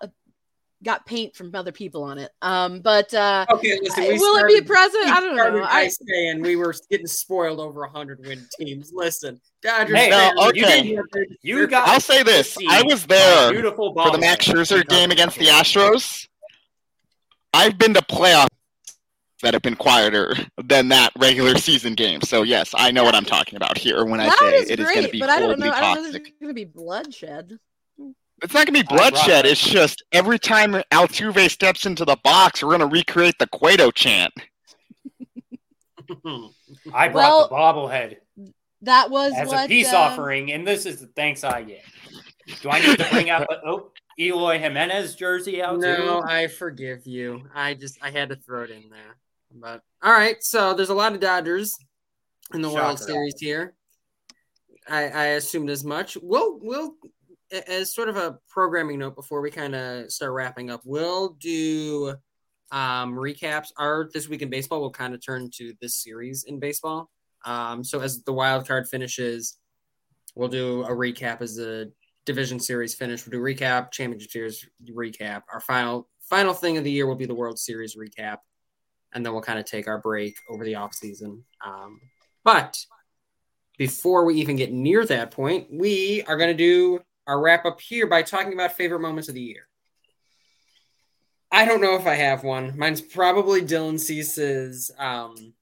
S5: got paint from other people on it. Um, but uh,
S1: okay, listen. We
S5: will it be
S1: started-
S5: present? I don't know.
S1: by
S5: I,
S1: saying we were getting spoiled over hundred win teams. Listen, Dodgers.
S3: Hey,
S1: fans,
S2: no, okay.
S1: didn't-
S3: You got
S2: I'll say this. I was there
S3: beautiful
S2: for the. Max Scherzer game against the Astros. I've been to playoffs that have been quieter than that regular season game. So yes, I know what I'm talking about here when I say
S5: is
S2: it is
S5: great,
S2: going to be
S5: but I don't
S2: horribly
S5: know. I don't know if
S2: toxic.
S5: there's going to be bloodshed.
S2: It's not going to be bloodshed. It's just every time Altuve steps into the box, we're going to recreate the Cueto chant. *laughs*
S3: I brought
S5: Well,
S3: the bobblehead
S5: That was
S3: as
S5: what
S3: a peace
S5: uh,
S3: offering, and this is the thanks I get. Do I need to bring out the oh, Eloy Jimenez jersey out
S1: no,
S3: too?
S1: I forgive you. I just I had to throw it in there. But all right, so there's a lot of Dodgers in the World Series here. I, I assumed as much. We'll we'll a- as sort of a programming note before we kind of start wrapping up. We'll do um, recaps. Our this week in baseball will kind of turn to this series in baseball. Um, so as the wild card finishes, we'll do a recap as the division series finish. We'll do recap, championship series recap. Our final final thing of the year will be the World Series recap, and then we'll kind of take our break over the off season. Um, but before we even get near that point, we are going to do our wrap up here by talking about favorite moments of the year. I don't know if I have one. Mine's probably Dylan Cease's um,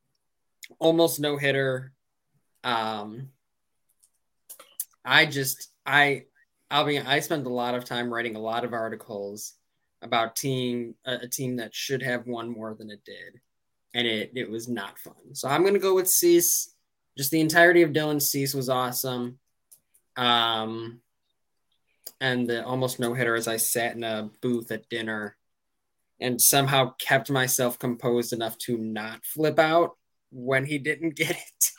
S1: almost no hitter. Um, I just I I'll be I spent a lot of time writing a lot of articles about team a, a team that should have won more than it did, and it it was not fun. So I'm gonna go with Cease. Just the entirety of Dylan Cease was awesome. Um, and the almost no hitter as I sat in a booth at dinner and somehow kept myself composed enough to not flip out when he didn't *laughs* get it.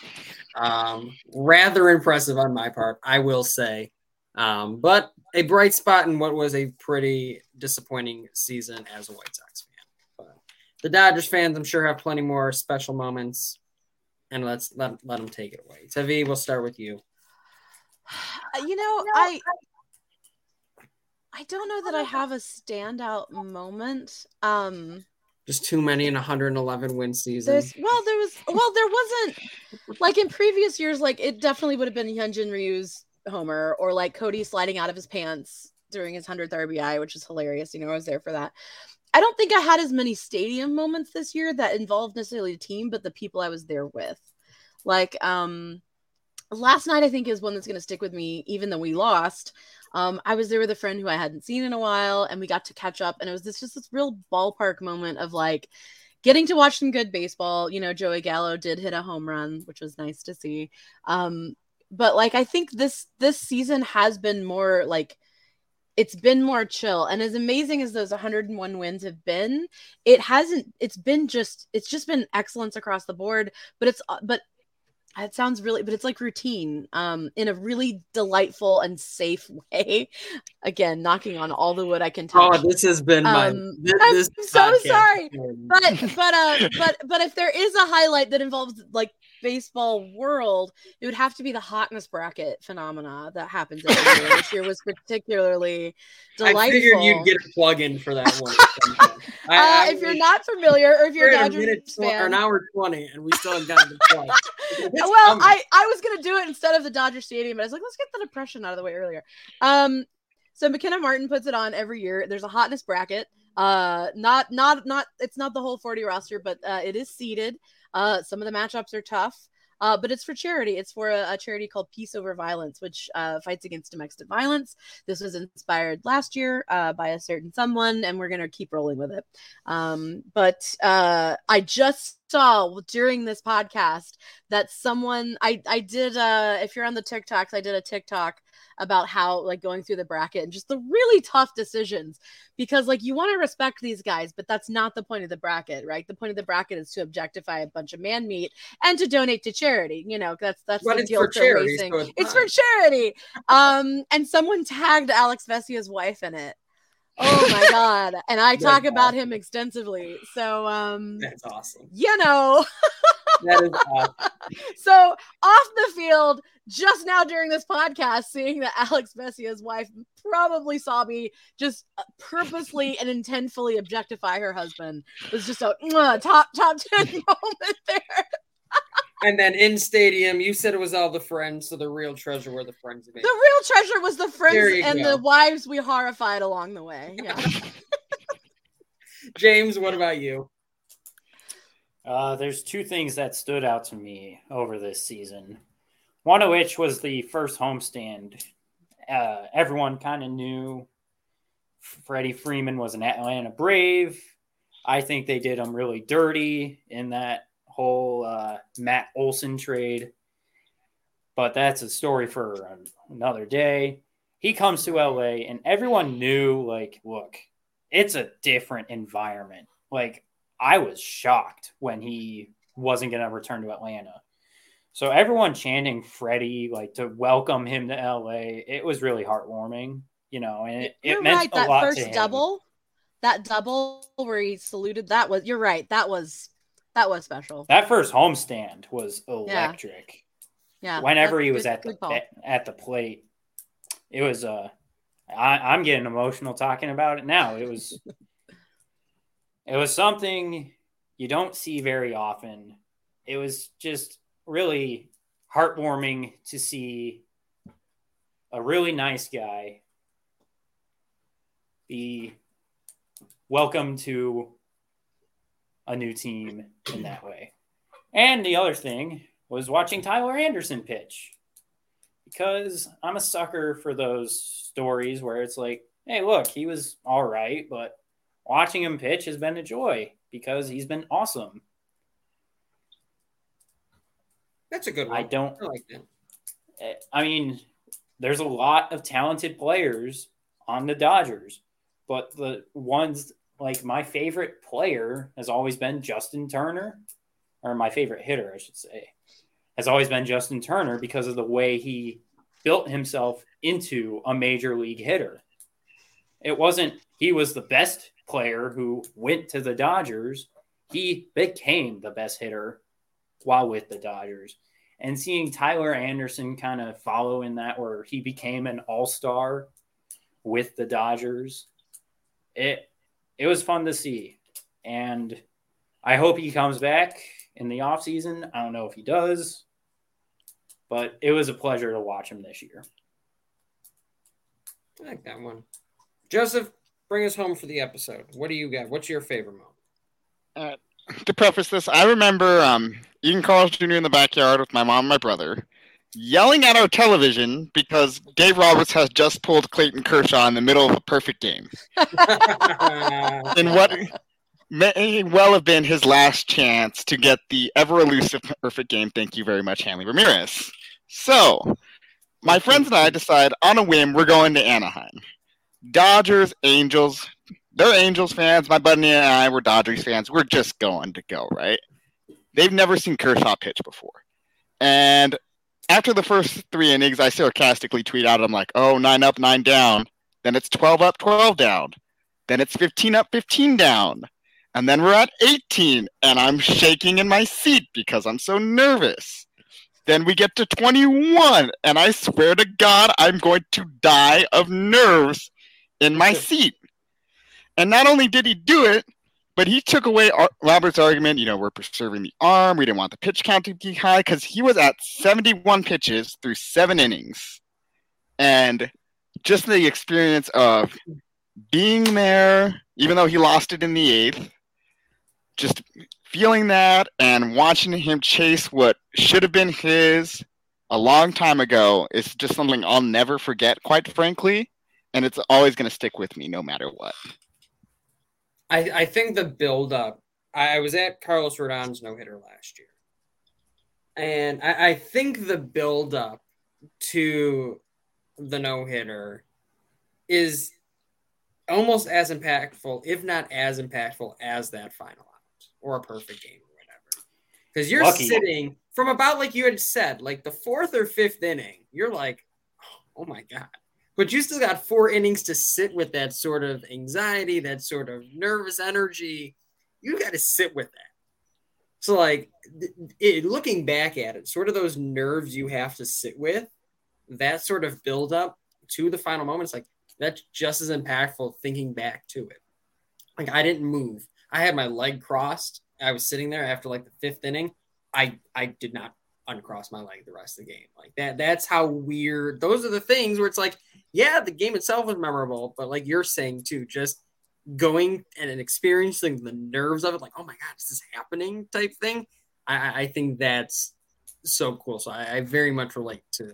S1: Um, rather impressive on my part, I will say. Um, but a bright spot in what was a pretty disappointing season as a White Sox fan. But the Dodgers fans, I'm sure, have plenty more special moments. And let's let, let them take it away. Tavi, we'll start with you. *sighs*
S5: You know, I I don't know that I have a standout moment. Um
S1: Just too many in a 111 win season.
S5: there's well there was well there wasn't like in previous years like it definitely would have been Hyunjin Ryu's homer or like Cody sliding out of his pants during his 100th RBI which is hilarious, you know, I was there for that. I don't think I had as many stadium moments this year that involved necessarily the team but the people I was there with. Like um last night I think is one that's going to stick with me even though we lost. Um, I was there with a friend who I hadn't seen in a while, and we got to catch up. And it was this just this real ballpark moment of like getting to watch some good baseball. You know, Joey Gallo did hit a home run, which was nice to see. Um, but like I think this this season has been more like it's been more chill and as amazing as those 101 wins have been it hasn't it's been just it's just been excellence across the board but it's but it sounds really but it's like routine um in a really delightful and safe *laughs* way again knocking on all the wood i can touch
S1: Oh, this has been my.
S5: Um,
S1: this,
S5: I'm so sorry, but but uh *laughs* but but if there is a highlight that involves like baseball world it would have to be the hotness bracket phenomena that happens every year *laughs* this year was particularly delightful
S1: I figured you'd get a plug in for that one.
S5: uh,
S1: I- I
S5: if you're not familiar or if you're
S1: we're
S5: a Dodgers
S1: minute tw- or
S5: fan,
S1: an hour 20, and we still haven't gotten the plug.
S5: Well. I, I was gonna do it instead of the Dodger Stadium, but I was like, let's get the depression out of the way earlier. Um, so McKenna Martin puts it on every year. There's a hotness bracket. Uh, not not not it's not the whole 40 roster, but uh, it is seeded. Uh, some of the matchups are tough. Uh, but it's for charity. It's for a, a charity called Peace Over Violence, which uh, fights against domestic violence. This was inspired last year uh, by a certain someone, and we're gonna keep rolling with it. Um, but uh, I just saw during this podcast that someone I I did uh if you're on the TikToks, I did a TikTok about how like going through the bracket and just the really tough decisions because like you want to respect these guys, but that's not the point of the bracket, right? The point of the bracket is to objectify a bunch of man meat and to donate to charity. You know, that's that's
S1: But
S5: the
S1: it's
S5: deal
S1: for charity, so it's
S5: it's for charity. Um, and someone tagged Alex Vesia's wife in it. Oh my *laughs* god! And I talk about him extensively. So um,
S1: That's awesome.
S5: you know.
S1: That is awesome. *laughs*
S5: so off the field, just now during this podcast, seeing that Alex Vesia's wife probably saw me just uh, purposely and intentfully objectify her husband was just a top top *laughs* ten moment there.
S1: And then in stadium, you said it was all the friends, so the real treasure were the friends of.
S5: The real treasure was the friends and
S1: go.
S5: the wives we horrified along the way. *laughs* Yeah. *laughs*
S1: James, what about you?
S3: Uh, there's two things that stood out to me over this season. One of which was the first homestand. Uh, everyone kind of knew Freddie Freeman was an Atlanta Brave. I think they did him really dirty in that whole uh, Matt Olson trade. But that's a story for another day. He comes to LA, and everyone knew, like, look, it's a different environment. Like, I was shocked when he wasn't going to return to Atlanta. So everyone chanting Freddie, like to welcome him to LA, it was really heartwarming, you know, and it, it meant
S5: right.
S3: a
S5: that
S3: lot
S5: first
S3: to him.
S5: double, that double where he saluted, that was you're right. That was that was special.
S3: That first homestand was electric.
S5: Yeah.
S3: yeah
S5: Whenever
S3: he was
S5: good-
S3: at the
S5: call.
S3: at, at the plate, it was uh, I, I'm getting emotional talking about it now. It was *laughs* it was something you don't see very often. It was just really heartwarming to see a really nice guy be welcome to a new team in that way. And the other thing was watching Tyler Anderson pitch because I'm a sucker for those stories where it's like, hey, look, he was all right, but watching him pitch has been a joy because he's been awesome.
S1: That's a good one.
S3: I don't
S1: I like that.
S3: I mean, there's a lot of talented players on the Dodgers, but the ones like my favorite player has always been Justin Turner, or my favorite hitter, I should say, has always been Justin Turner because of the way he built himself into a major league hitter. It wasn't he was the best player who went to the Dodgers. He became the best hitter while with the Dodgers and seeing Tyler Anderson kind of follow in that where he became an all-star with the Dodgers. It it was fun to see. And I hope he comes back in the offseason. I don't know if he does, but it was a pleasure to watch him this year.
S1: I like that one. Joseph, bring us home for the episode. What do you got? What's your favorite moment?
S2: to preface this, I remember um, eating Carl's Jr. in the backyard with my mom and my brother, yelling at our television because Dave Roberts has just pulled Clayton Kershaw in the middle of a perfect game. *laughs* in what may well have been his last chance to get the ever elusive perfect game. Thank you very much, Hanley Ramirez. So, my friends and I decide on a whim we're going to Anaheim. Dodgers, Angels. They're Angels fans. My buddy and I were Dodgers fans. We're just going to go, right? They've never seen Kershaw pitch before. And after the first three innings, I sarcastically tweet out, I'm like, oh, nine up, nine down. Then it's 12 up, 12 down. Then it's 15 up, 15 down. And then we're at 18, and I'm shaking in my seat because I'm so nervous. Then we get to 21, and I swear to God, I'm going to die of nerves in my *laughs* seat. And not only did he do it, but he took away Ar- Robert's argument. You know, we're preserving the arm. We didn't want the pitch count to be high because he was at 71 pitches through seven innings. And just the experience of being there, even though he lost it in the eighth, just feeling that and watching him chase what should have been his a long time ago is just something I'll never forget, quite frankly. And it's always going to stick with me no matter what.
S1: I, I think the buildup. I, I was at Carlos Rodon's no hitter last year, and I, I think the buildup to the no hitter is almost as impactful, if not as impactful, as that final out or a perfect game or whatever. Because you're
S3: Lucky.
S1: sitting from about like you had said, like the fourth or fifth inning, you're like, oh my god. But you still got four innings to sit with that sort of anxiety, that sort of nervous energy. You got to sit with that. So, like, it, looking back at it, sort of those nerves you have to sit with, that sort of build up to the final moments, like, that's just as impactful thinking back to it. Like, I didn't move. I had my leg crossed. I was sitting there after like the fifth inning. I I did not uncross my leg the rest of the game. Like that. That's how weird. Those are the things where it's like, yeah, the game itself was memorable, but like you're saying too, just going and experiencing the nerves of it, like, oh my God, this is this happening type thing. I, I think that's so cool. So I, I very much relate to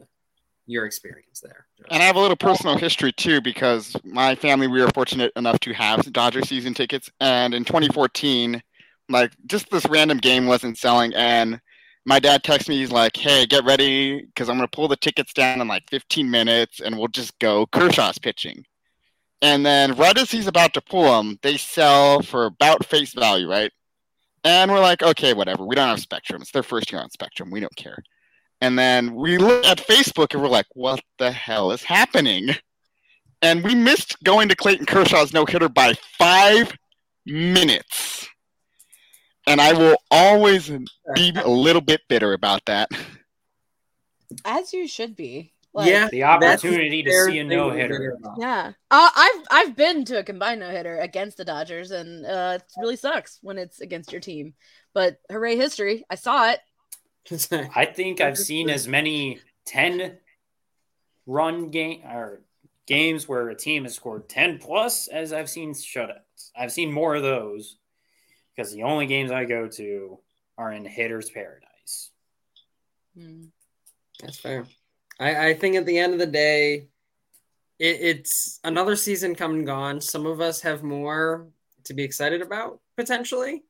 S1: your experience there.
S2: And I have a little personal history too, because my family, we were fortunate enough to have Dodger season tickets. And in 2014, like just this random game wasn't selling. And my dad texts me, he's like, hey, get ready, because I'm to pull the tickets down in like 15 minutes and we'll just go. Kershaw's pitching. And then right as he's about to pull them, they sell for about face value, right? And we're like, okay, whatever. We don't have Spectrum. It's their first year on Spectrum. We don't care. And then we look at Facebook and we're like, what the hell is happening? And we missed going to Clayton Kershaw's no hitter by five minutes. And I will always be *laughs* a little bit bitter about that.
S5: As you should be.
S1: Like, yeah,
S3: the opportunity to see a no hitter.
S5: Yeah, uh, I've I've been to a combined no hitter against the Dodgers, and uh, it really sucks when it's against your team. But hooray, history! I saw it. *laughs*
S3: I think I've seen as many ten run game or games where a team has scored ten plus as I've seen shutouts. I've seen more of those because the only games I go to are in hitter's paradise.
S1: Hmm. That's fair. I, I think at the end of the day, it, it's another season come and gone. Some of us have more to be excited about potentially.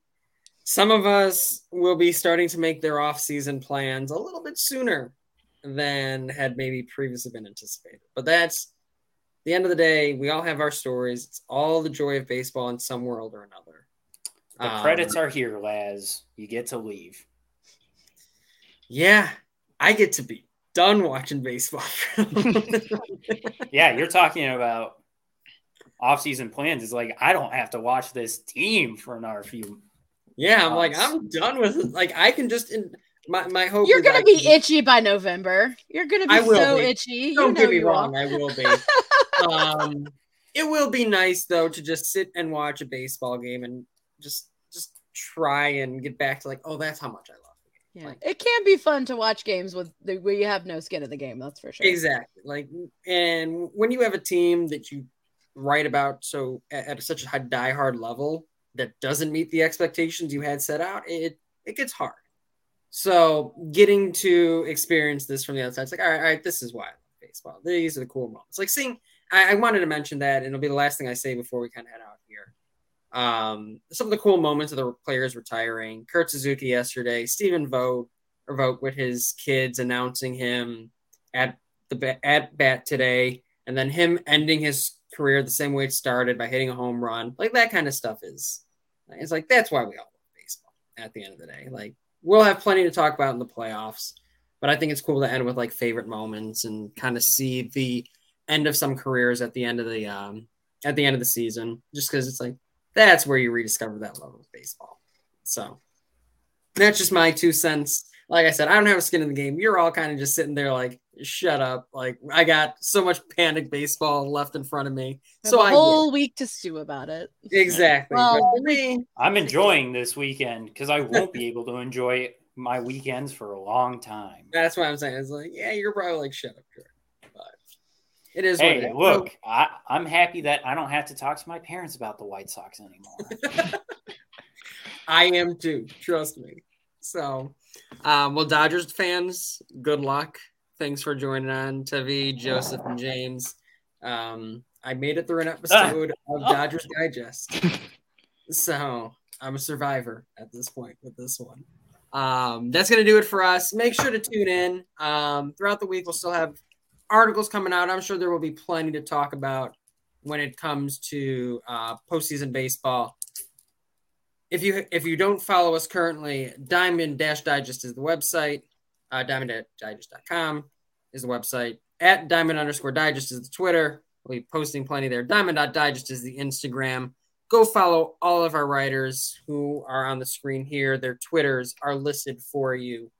S1: Some of us will be starting to make their off-season plans a little bit sooner than had maybe previously been anticipated. But that's the end of the day. We all have our stories. It's all the joy of baseball in some world or another.
S3: The um, credits are here, Laz. You get to leave.
S1: Yeah, I get to be done watching baseball. *laughs* *laughs*
S3: yeah, you're talking about off-season plans. Is like I don't have to watch this team for another few.
S1: Yeah, I'm like I'm done with it. Like I can just in my my hope.
S5: You're gonna be can, itchy by November. You're gonna be so be. itchy.
S1: Don't you know get me wrong. I will be. *laughs* um, it will be nice though to just sit and watch a baseball game and just just try and get back to like, oh, that's how much I love
S5: yeah, like, it can be fun to watch games with the, where you have no skin in the game. That's for sure.
S1: Exactly. Like, and when you have a team that you write about so at, at such a high die-hard level that doesn't meet the expectations you had set out, it it gets hard. So getting to experience this from the outside, it's like, all right, all right, this is why I love baseball. These are the cool moments. Like seeing, I, I wanted to mention that, and it'll be the last thing I say before we kind of head out here. Um, some of the cool moments of the players retiring. Kurt Suzuki yesterday, Stephen Vogt, or Vogt with his kids announcing him at the at bat today, and then him ending his career the same way it started by hitting a home run. Like that kind of stuff is, it's like that's why we all love baseball. At the end of the day, like we'll have plenty to talk about in the playoffs, but I think it's cool to end with like favorite moments and kind of see the end of some careers at the end of the um at the end of the season, just because it's like that's where you rediscover that love of baseball. So that's just my two cents. Like I said, I don't have a skin in the game. You're all kind of just sitting there like, shut up. Like I got so much panic baseball left in front of me. So
S5: a whole week to stew about it.
S1: Exactly.
S5: Well,
S3: me, I'm enjoying this weekend because I won't be able to enjoy my weekends for a long time.
S1: That's what I'm saying. It's like, yeah, you're probably like, shut up, Jordan. It is.
S3: Hey, it look. I, I'm happy that I don't have to talk to my parents about the White Sox anymore. *laughs*
S1: I am too. Trust me. So, um, well, Dodgers fans, good luck. Thanks for joining on, Tavi, Joseph, and James. Um, I made it through an episode of Dodgers Digest. *laughs* So I'm a survivor at this point with this one. Um, that's going to do it for us. Make sure to tune in. Um, throughout the week, we'll still have articles coming out. I'm sure there will be plenty to talk about when it comes to uh, postseason baseball. If you if you don't follow us currently, Diamond Dash Digest is the website. Uh, Diamond-digest.com is the website. At Diamond underscore Digest is the Twitter. We'll be posting plenty there. Diamond.digest is the Instagram. Go follow all of our writers who are on the screen here. Their Twitters are listed for you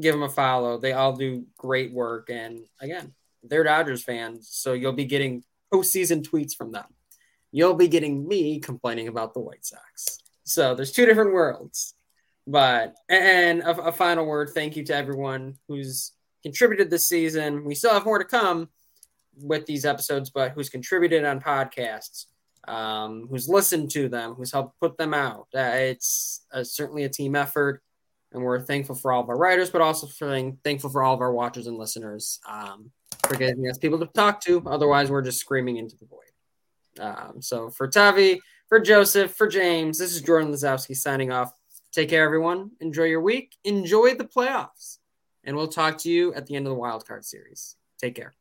S1: give them a follow. They all do great work. And again, they're Dodgers fans. So you'll be getting postseason tweets from them. You'll be getting me complaining about the White Sox. So there's two different worlds. But, and a, a final word thank you to everyone who's contributed this season. We still have more to come with these episodes, but who's contributed on podcasts. um, who's listened to them, who's helped put them out. Uh, it's uh, certainly a team effort, and we're thankful for all of our writers, but also feeling thankful for all of our watchers and listeners um, for giving us people to talk to. Otherwise, we're just screaming into the void. Um, so for Tavi, for Joseph, for James, this is Jordan Lazowski signing off. Take care, everyone. Enjoy your week. Enjoy the playoffs. And we'll talk to you at the end of the wild card series. Take care.